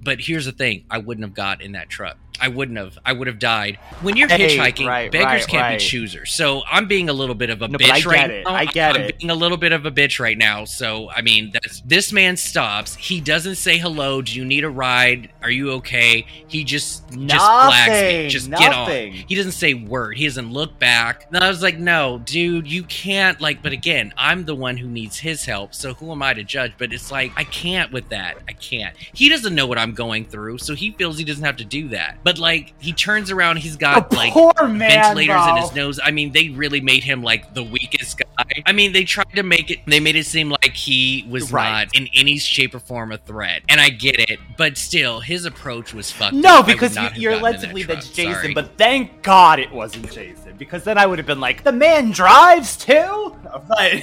B: But here's the thing: I wouldn't have got in that truck. I wouldn't have. I would have died. When you're
A: Hey,
B: hitchhiking,
A: right,
B: beggars
A: right,
B: can't
A: right.
B: be choosers. So I'm being a little bit of a
A: No,
B: bitch
A: I get
B: right
A: it.
B: now.
A: I get
B: I'm
A: it.
B: being a little bit of a bitch right now. So I mean, that's this man stops. He doesn't say hello. Do you need a ride? Are you okay? He just just flags me.
A: Nothing,
B: Just get
A: nothing.
B: on. He doesn't say word. He doesn't look back. And I was like, no, dude, you can't. Like, but again, I'm the one who needs his help. So who am I to judge? But it's like I can't with that. I can't. He doesn't know what I'm going through, so he feels he doesn't have to do that. But like, he turns around. He's got like
A: man,
B: ventilators in his nose. I mean, they really made him like the weakest guy. I mean, they tried to make it. They made it seem like he was
A: Right.
B: not in any shape or form a threat. And I get it, but still, his approach was fucked.
A: No,
B: up.
A: Because you, you're
B: gotten
A: led to believe that's Jason,
B: Sorry.
A: but thank God it wasn't Jason, because then I would have been like, the man drives too? But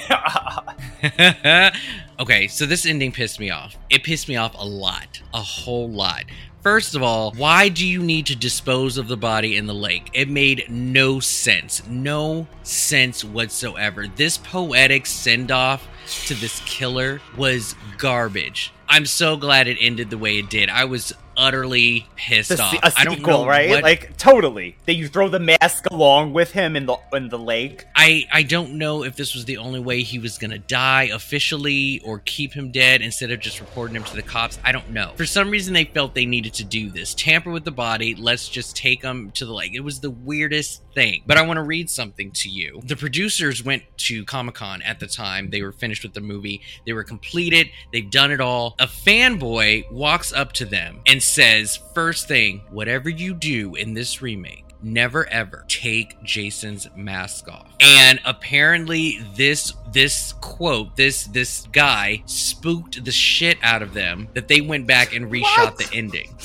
B: okay, so this ending pissed me off. It pissed me off a lot, a whole lot. First of all, why do you need to dispose of the body in the lake? It made no sense. No sense whatsoever. This poetic send off to this killer was garbage. I'm so glad it ended the way it did. I was utterly pissed
A: the,
B: off.
A: a
B: I don't
A: sequel,
B: know
A: right?
B: what
A: Like totally. That you throw the mask along with him in the in the lake.
B: I I don't know if this was the only way he was gonna die officially or keep him dead instead of just reporting him to the cops. I don't know. For some reason, they felt they needed to do this. Tamper with the body. Let's just take him to the lake. It was the weirdest thing. But I want to read something to you. The producers went to Comic Con at the time. They were finished with the movie. They were completed. They've done it all. A fanboy walks up to them and says, first thing, whatever you do in this remake never ever take Jason's mask off. And apparently this this quote, this this guy spooked the shit out of them that they went back and reshot
A: What?
B: the ending.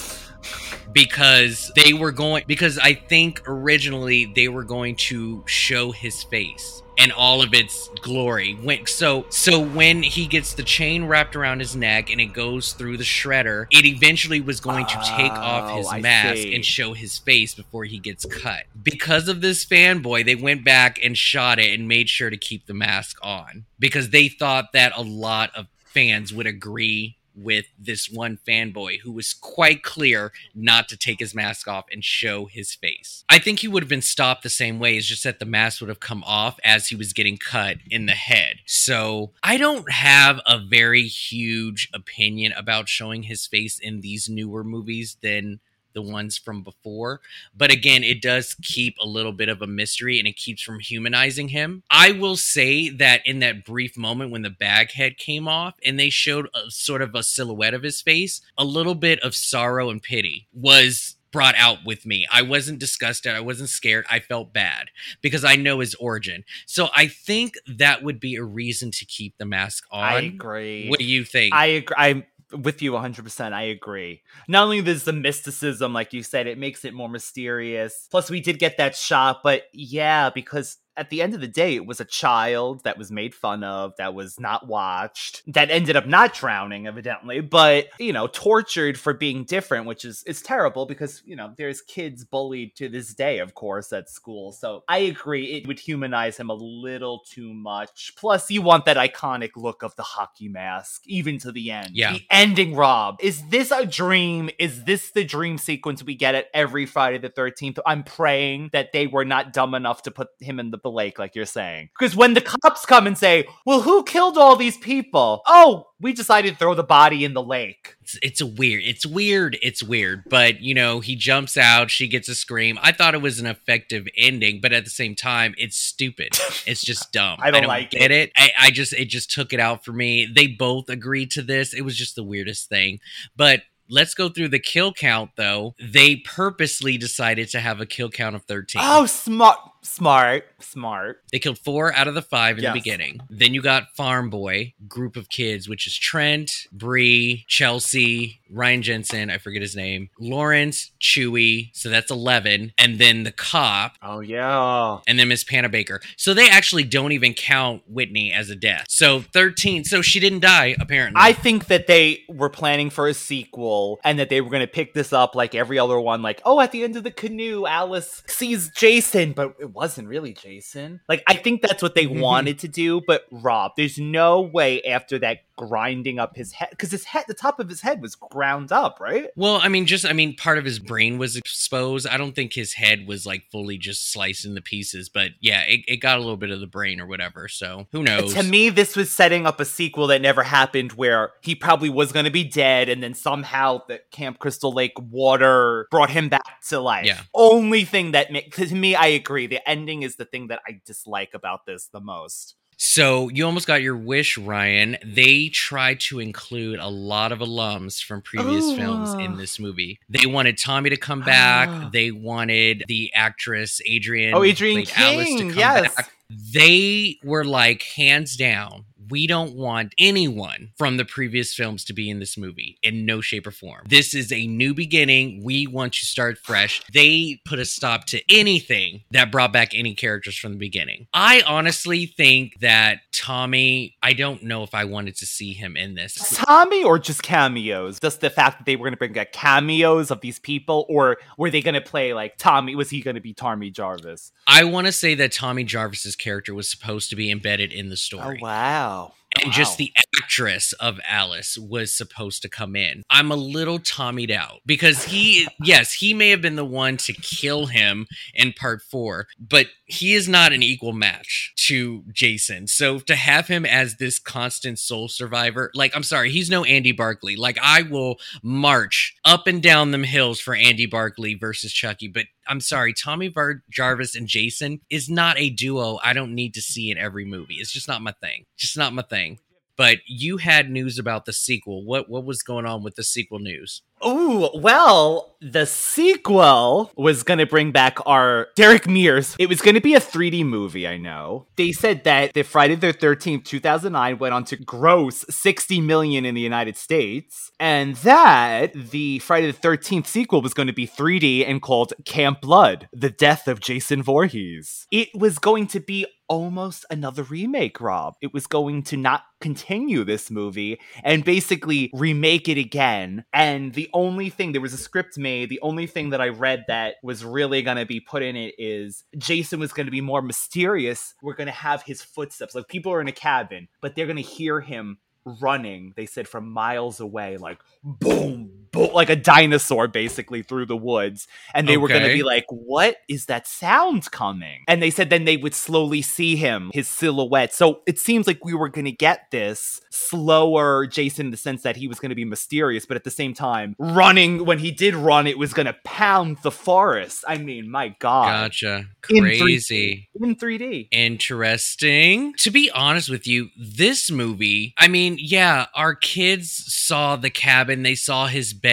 B: Because they were going because I think originally they were going to show his face and all of its glory. When, so so when he gets the chain wrapped around his neck and it goes through the shredder, it eventually was going to take off
A: Oh,
B: his
A: I
B: mask
A: see.
B: and show his face before he gets cut. Because of this fanboy, they went back and shot it and made sure to keep the mask on because they thought that a lot of fans would agree with this one fanboy who was quite clear not to take his mask off and show his face. I think he would have been stopped the same way, it's just that the mask would have come off as he was getting cut in the head. So I don't have a very huge opinion about showing his face in these newer movies than the ones from before. But again, it does keep a little bit of a mystery and it keeps from humanizing him. I will say that in that brief moment when the bag head came off and they showed a, sort of a silhouette of his face, a little bit of sorrow and pity was brought out with me. I wasn't disgusted. I wasn't scared. I felt bad because I know his origin. So I think that would be a reason to keep the mask on.
A: I agree.
B: What do you think?
A: I agree. I'm with you 100%. I agree. Not only there's the mysticism, like you said, it makes it more mysterious. Plus, we did get that shot, but yeah, because at the end of the day, it was a child that was made fun of, that was not watched, that ended up not drowning, evidently, but you know, tortured for being different, which is is terrible because you know there's kids bullied to this day, of course, at school. So I agree, it would humanize him a little too much. Plus, you want that iconic look of the hockey mask, even to the end.
B: Yeah.
A: The ending, Rob. Is this a dream? Is this the dream sequence we get at every Friday the 13th? I'm praying that they were not dumb enough to put him in the the lake, like you're saying. Because when the cops come and say, "Well, who killed all these people?" Oh, we decided to throw the body in the lake.
B: It's, it's a weird. It's weird. It's weird. But you know, he jumps out. She gets a scream. I thought it was an effective ending, but at the same time, it's stupid. It's just dumb.
A: I don't like
B: get it. I, I just it just took it out for me. They both agreed to this. It was just the weirdest thing. But let's go through the kill count though. They purposely decided to have a kill count of thirteen.
A: Oh, smart, smart, smart.
B: They killed four out of the five in
A: Yes.
B: the beginning. Then you got Farm Boy, group of kids, which is Trent, Bree, Chelsea, Ryan Jensen, I forget his name, Lawrence, Chewie, so that's 11. And then the cop,
A: Oh yeah.
B: and then Miss Panabaker. So they actually don't even count Whitney as a death. So 13. So she didn't die, apparently.
A: I think that they were planning for a sequel and that they were going to pick this up like every other one. Like, oh, at the end of the canoe, Alice sees Jason, but it wasn't really Jason. Like, I think that's what they mm-hmm. wanted to do. But Rob, there's no way after that grinding up his head because his head, the top of his head was ground up, right?
B: Well, I mean, just I mean, part of his brain was exposed. I don't think his head was like fully just sliced into pieces, but yeah, it, it got a little bit of the brain or whatever. So who knows?
A: To me, this was setting up a sequel that never happened where he probably was going to be dead and then somehow the Camp Crystal Lake water brought him back to life.
B: Yeah.
A: Only thing that makes, to me, I agree. The ending is the thing that I dislike about this the most.
B: So you almost got your wish, Ryan. They tried to include a lot of alums from previous films in this movie. They wanted Tommy to come back.
A: Ah.
B: They wanted the actress Adrienne.
A: Oh,
B: Adrienne played Alice to
A: King,
B: come
A: yes.
B: back. They were like, hands down, we don't want anyone from the previous films to be in this movie in no shape or form. This is a new beginning. We want to start fresh. They put a stop to anything that brought back any characters from the beginning. I honestly think that Tommy, I don't know if I wanted to see him in this.
A: Tommy or just cameos? Just the fact that they were going to bring back cameos of these people, or were they going to play like Tommy? Was he going to be Tommy Jarvis?
B: I want to say that Tommy Jarvis's character was supposed to be embedded in the story.
A: Oh, wow.
B: And just the actress of Alice was supposed to come in. I'm a little Tommied out because he, yes, he may have been the one to kill him in part four, but he is not an equal match to Jason. So to have him as this constant sole survivor, like, I'm sorry, he's no Andy Barclay. Like, I will march up and down them hills for Andy Barclay versus Chucky, but I'm sorry, Tommy Var- Jarvis and Jason is not a duo I don't need to see in every movie. It's just not my thing. Just not my thing. But you had news about the sequel. What what was going on with the sequel news?
A: Ooh, well, the sequel was going to bring back our Derek Mears. It was going to be a 3D movie, I know. They said that the Friday the 13th, 2009 went on to gross 60 million in the United States, and that the Friday the 13th sequel was going to be 3D and called Camp Blood: The Death of Jason Voorhees. It was going to be almost another remake, Rob. It was going to not continue this movie and basically remake it again. And the only thing, there was a script made, the only thing that I read that was really going to be put in it is Jason was going to be more mysterious. We're going to have his footsteps. Like people are in a cabin, but they're going to hear him running, they said, from miles away, like boom, like a dinosaur basically through the woods. And they were going to be like, what is that sound coming? And they said then they would slowly see him, his silhouette. So it seems like we were going to get this slower Jason in the sense that he was going to be mysterious, but at the same time, running, when he did run, it was going to pound the forest. I mean, my God.
B: Gotcha.
A: In 3D.
B: Crazy.
A: In 3D.
B: Interesting. To be honest with you, this movie, I mean, yeah, our kids saw the cabin, they saw his bed,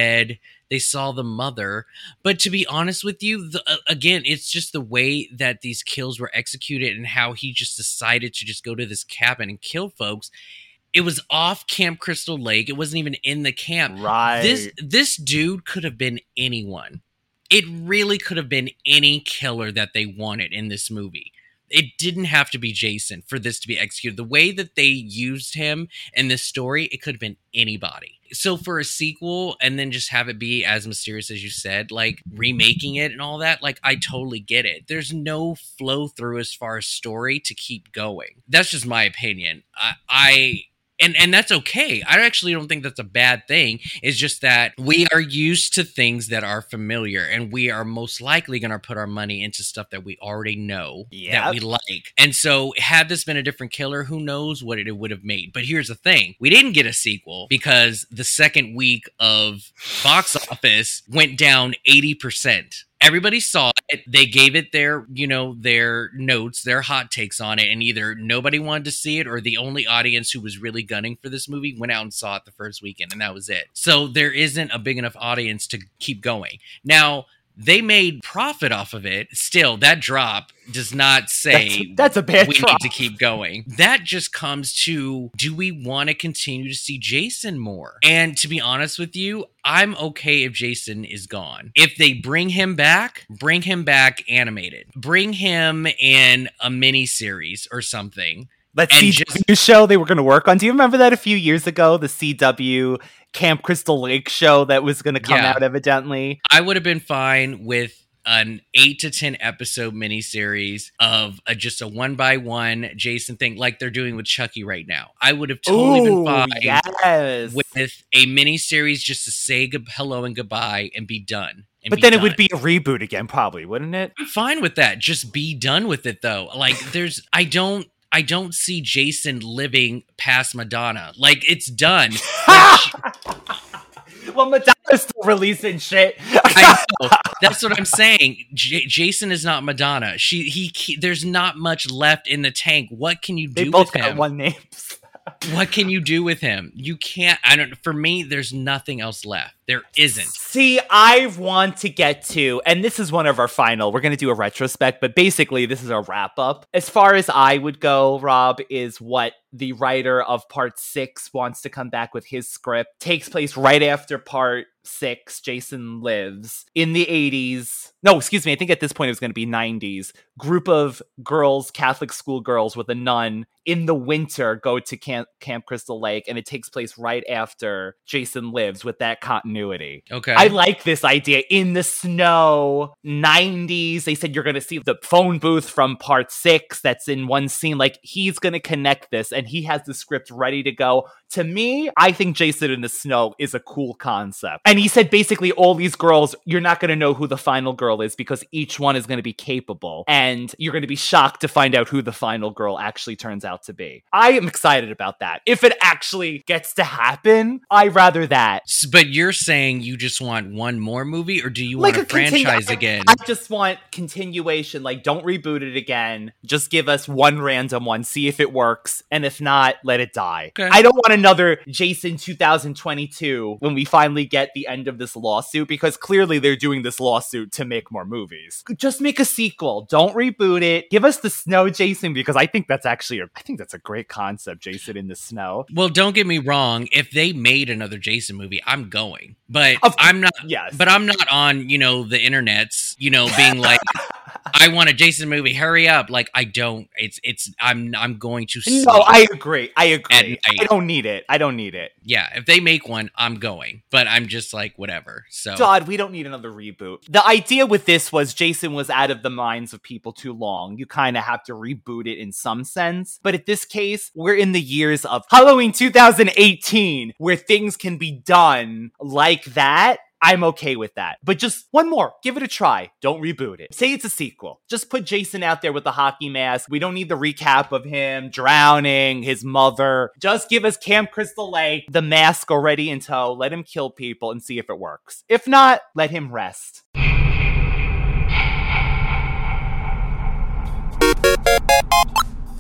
B: they saw the mother. But to be honest with you, the, uh, again, it's just the way that these kills were executed and how he just decided to just go to this cabin and kill folks. It was off Camp Crystal Lake. It wasn't even in the camp.
A: Right.
B: This this dude could have been anyone. It really could have been any killer that they wanted in this movie. It didn't have to be Jason for this to be executed. The way that they used him in this story, it could have been anybody. So for a sequel and then just have it be as mysterious as you said, like remaking it and all that, like I totally get it. There's no flow through as far as story to keep going. That's just my opinion. I, I and and that's okay. I actually don't think that's a bad thing. It's just that we are used to things that are familiar, and we are most likely going to put our money into stuff that we already know
A: Yep.
B: that we like. And so, had this been a different killer, who knows what it would have made? But here's the thing: we didn't get a sequel because the second week of box office went down eighty percent. Everybody saw They gave it their, you know, their notes, their hot takes on it, and either nobody wanted to see it or the only audience who was really gunning for this movie went out and saw it the first weekend, and that was it. So there isn't a big enough audience to keep going. Now, they made profit off of it. Still, that drop does not say
A: That's, that's a bad
B: we
A: drop.
B: need to keep going. That just comes to do we want to continue to see Jason more? And to be honest with you, I'm okay if Jason is gone. If they bring him back, bring him back animated. Bring him in a mini series or something.
A: That
B: and
A: CW show they were going to work on. Do you remember that a few years ago? The CW Camp Crystal Lake show that was going to come
B: Yeah.
A: out, evidently.
B: I would have been fine with an eight to ten episode miniseries of a, just a one by one Jason thing, like they're doing with Chucky right now. I would have totally been fine
A: yes.
B: with a miniseries just to say good, hello and goodbye and be done. and
A: but
B: be
A: then it would be a reboot again, probably, wouldn't it?
B: I'm fine with that. Just be done with it though. Like there's I don't I don't see Jason living past Madonna. Like it's done. Like, she-
A: well, Madonna's still releasing shit.
B: I know. That's what I'm saying. J- Jason is not Madonna. She he, he there's not much left in the tank. What can you
A: they
B: do
A: both
B: with
A: got
B: him?
A: one name.
B: What can you do with him? You can't I don't for me there's nothing else left. There isn't.
A: See, I want to get to, and this is one of our final. We're going to do a retrospect, but basically, this is a wrap up. As far as I would go, Rob, is what the writer of part six wants to come back with his script. Takes place right after part six, Jason Lives, in the 80s. No, excuse me, I think at this point it was going to be 90s. Group of girls, Catholic school girls with a nun in the winter go to Camp, Camp Crystal Lake, and it takes place right after Jason Lives with that continuity.
B: Okay.
A: I like this idea. In the snow, 90s, they said you're going to see the phone booth from part six that's in one scene. Like, he's going to connect this, and he has the script ready to go. To me, I think Jason in the Snow is a cool concept. And he said basically all these girls, you're not going to know who the final girl is because each one is going to be capable. And you're going to be shocked to find out who the final girl actually turns out to be. I am excited about that. If it actually gets to happen, I rather that.
B: But you're saying you just want one more movie, or do you
A: Like
B: want a,
A: a continu-
B: franchise
A: I-
B: again?
A: I just want continuation. Like, don't reboot it again. Just give us one random one, see if it works, and if not, let it die.
B: Okay.
A: I don't want another Jason 2022 when we finally get the end of this lawsuit because clearly they're doing this lawsuit to make more movies. Just make a sequel. Don't reboot it. Give us the snow Jason because I think that's actually a, I think that's a great concept, Jason in the snow.
B: well, don't get me wrong. If they made another Jason movie, I'm going. But
A: Of-
B: I'm not.
A: Yes.
B: But I'm not on, you know, the internets, you know, being like, I want a Jason movie. Hurry up! Like I don't. It's it's. I'm I'm going to.
A: No, I agree. I agree.
B: Night.
A: I don't need it. I don't need it.
B: yeah. If they make one, I'm going. But I'm just like whatever. So
A: God, we don't need another reboot. The idea with this was Jason was out of the minds of people too long. You kind of have to reboot it in some sense. But at this case, we're in the years of Halloween 2018 where things can be done like that. I'm okay with that. But just one more. Give it a try. Don't reboot it. Say it's a sequel. Just put Jason out there with the hockey mask. We don't need the recap of him drowning, his mother. Just give us Camp Crystal Lake, the mask already in tow. Let him kill people and see if it works. If not, let him rest.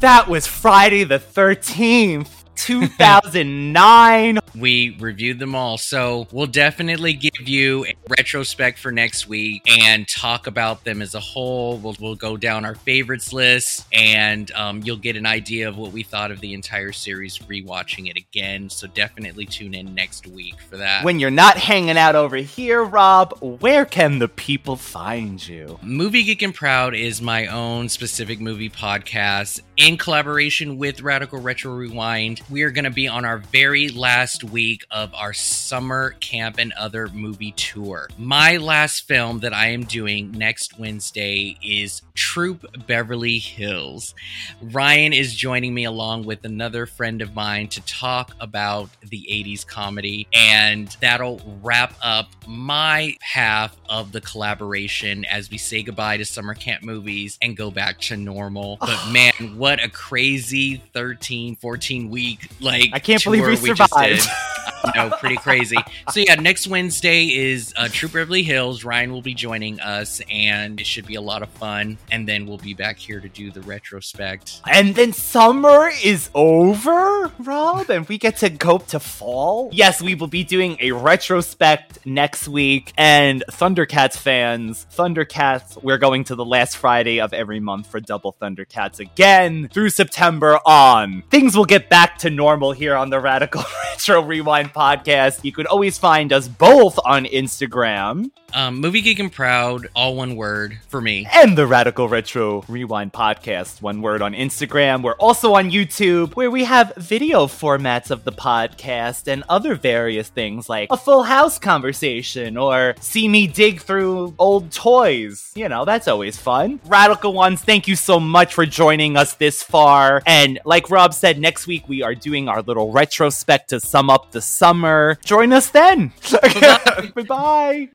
A: That was Friday the 13th, 2009.
B: we reviewed them all. So we'll definitely give you a retrospect for next week and talk about them as a whole. We'll, we'll go down our favorites list and um, you'll get an idea of what we thought of the entire series rewatching it again. So definitely tune in next week for that.
A: when you're not hanging out over here, Rob, where can the people find you?
B: Movie Geek and Proud is my own specific movie podcast in collaboration with Radical Retro Rewind. We are going to be on our very last week of our summer camp and other movie tour. My last film that I am doing next Wednesday is Troop Beverly Hills. Ryan is joining me along with another friend of mine to talk about the 80s comedy, and that'll wrap up my half of the collaboration as we say goodbye to summer camp movies and go back to normal. But man, what a crazy 13, 14 week like
A: I can't believe we
B: just
A: survived.
B: know, pretty crazy. So yeah, next Wednesday is uh, Troop Beverly Hills. Ryan will be joining us, and it should be a lot of fun. And then we'll be back here to do the retrospect.
A: And then summer is over, Rob, and we get to go to fall. Yes, we will be doing a retrospect next week. And Thundercats fans, Thundercats, we're going to the last Friday of every month for Double Thundercats again through September on. Things will get back to normal here on the Radical Retro Rewind podcast. You could always find us both on Instagram
B: Um, Movie Geek and Proud, all one word for me.
A: and the Radical Retro Rewind podcast, one word on Instagram. We're also on YouTube, where we have video formats of the podcast and other various things like a full house conversation or see me dig through old toys. You know, that's always fun. Radical Ones, thank you so much for joining us this far. And like Rob said, next week we are doing our little retrospect to sum up the summer. Join us then. Bye bye.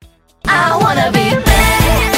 C: I wanna be a bad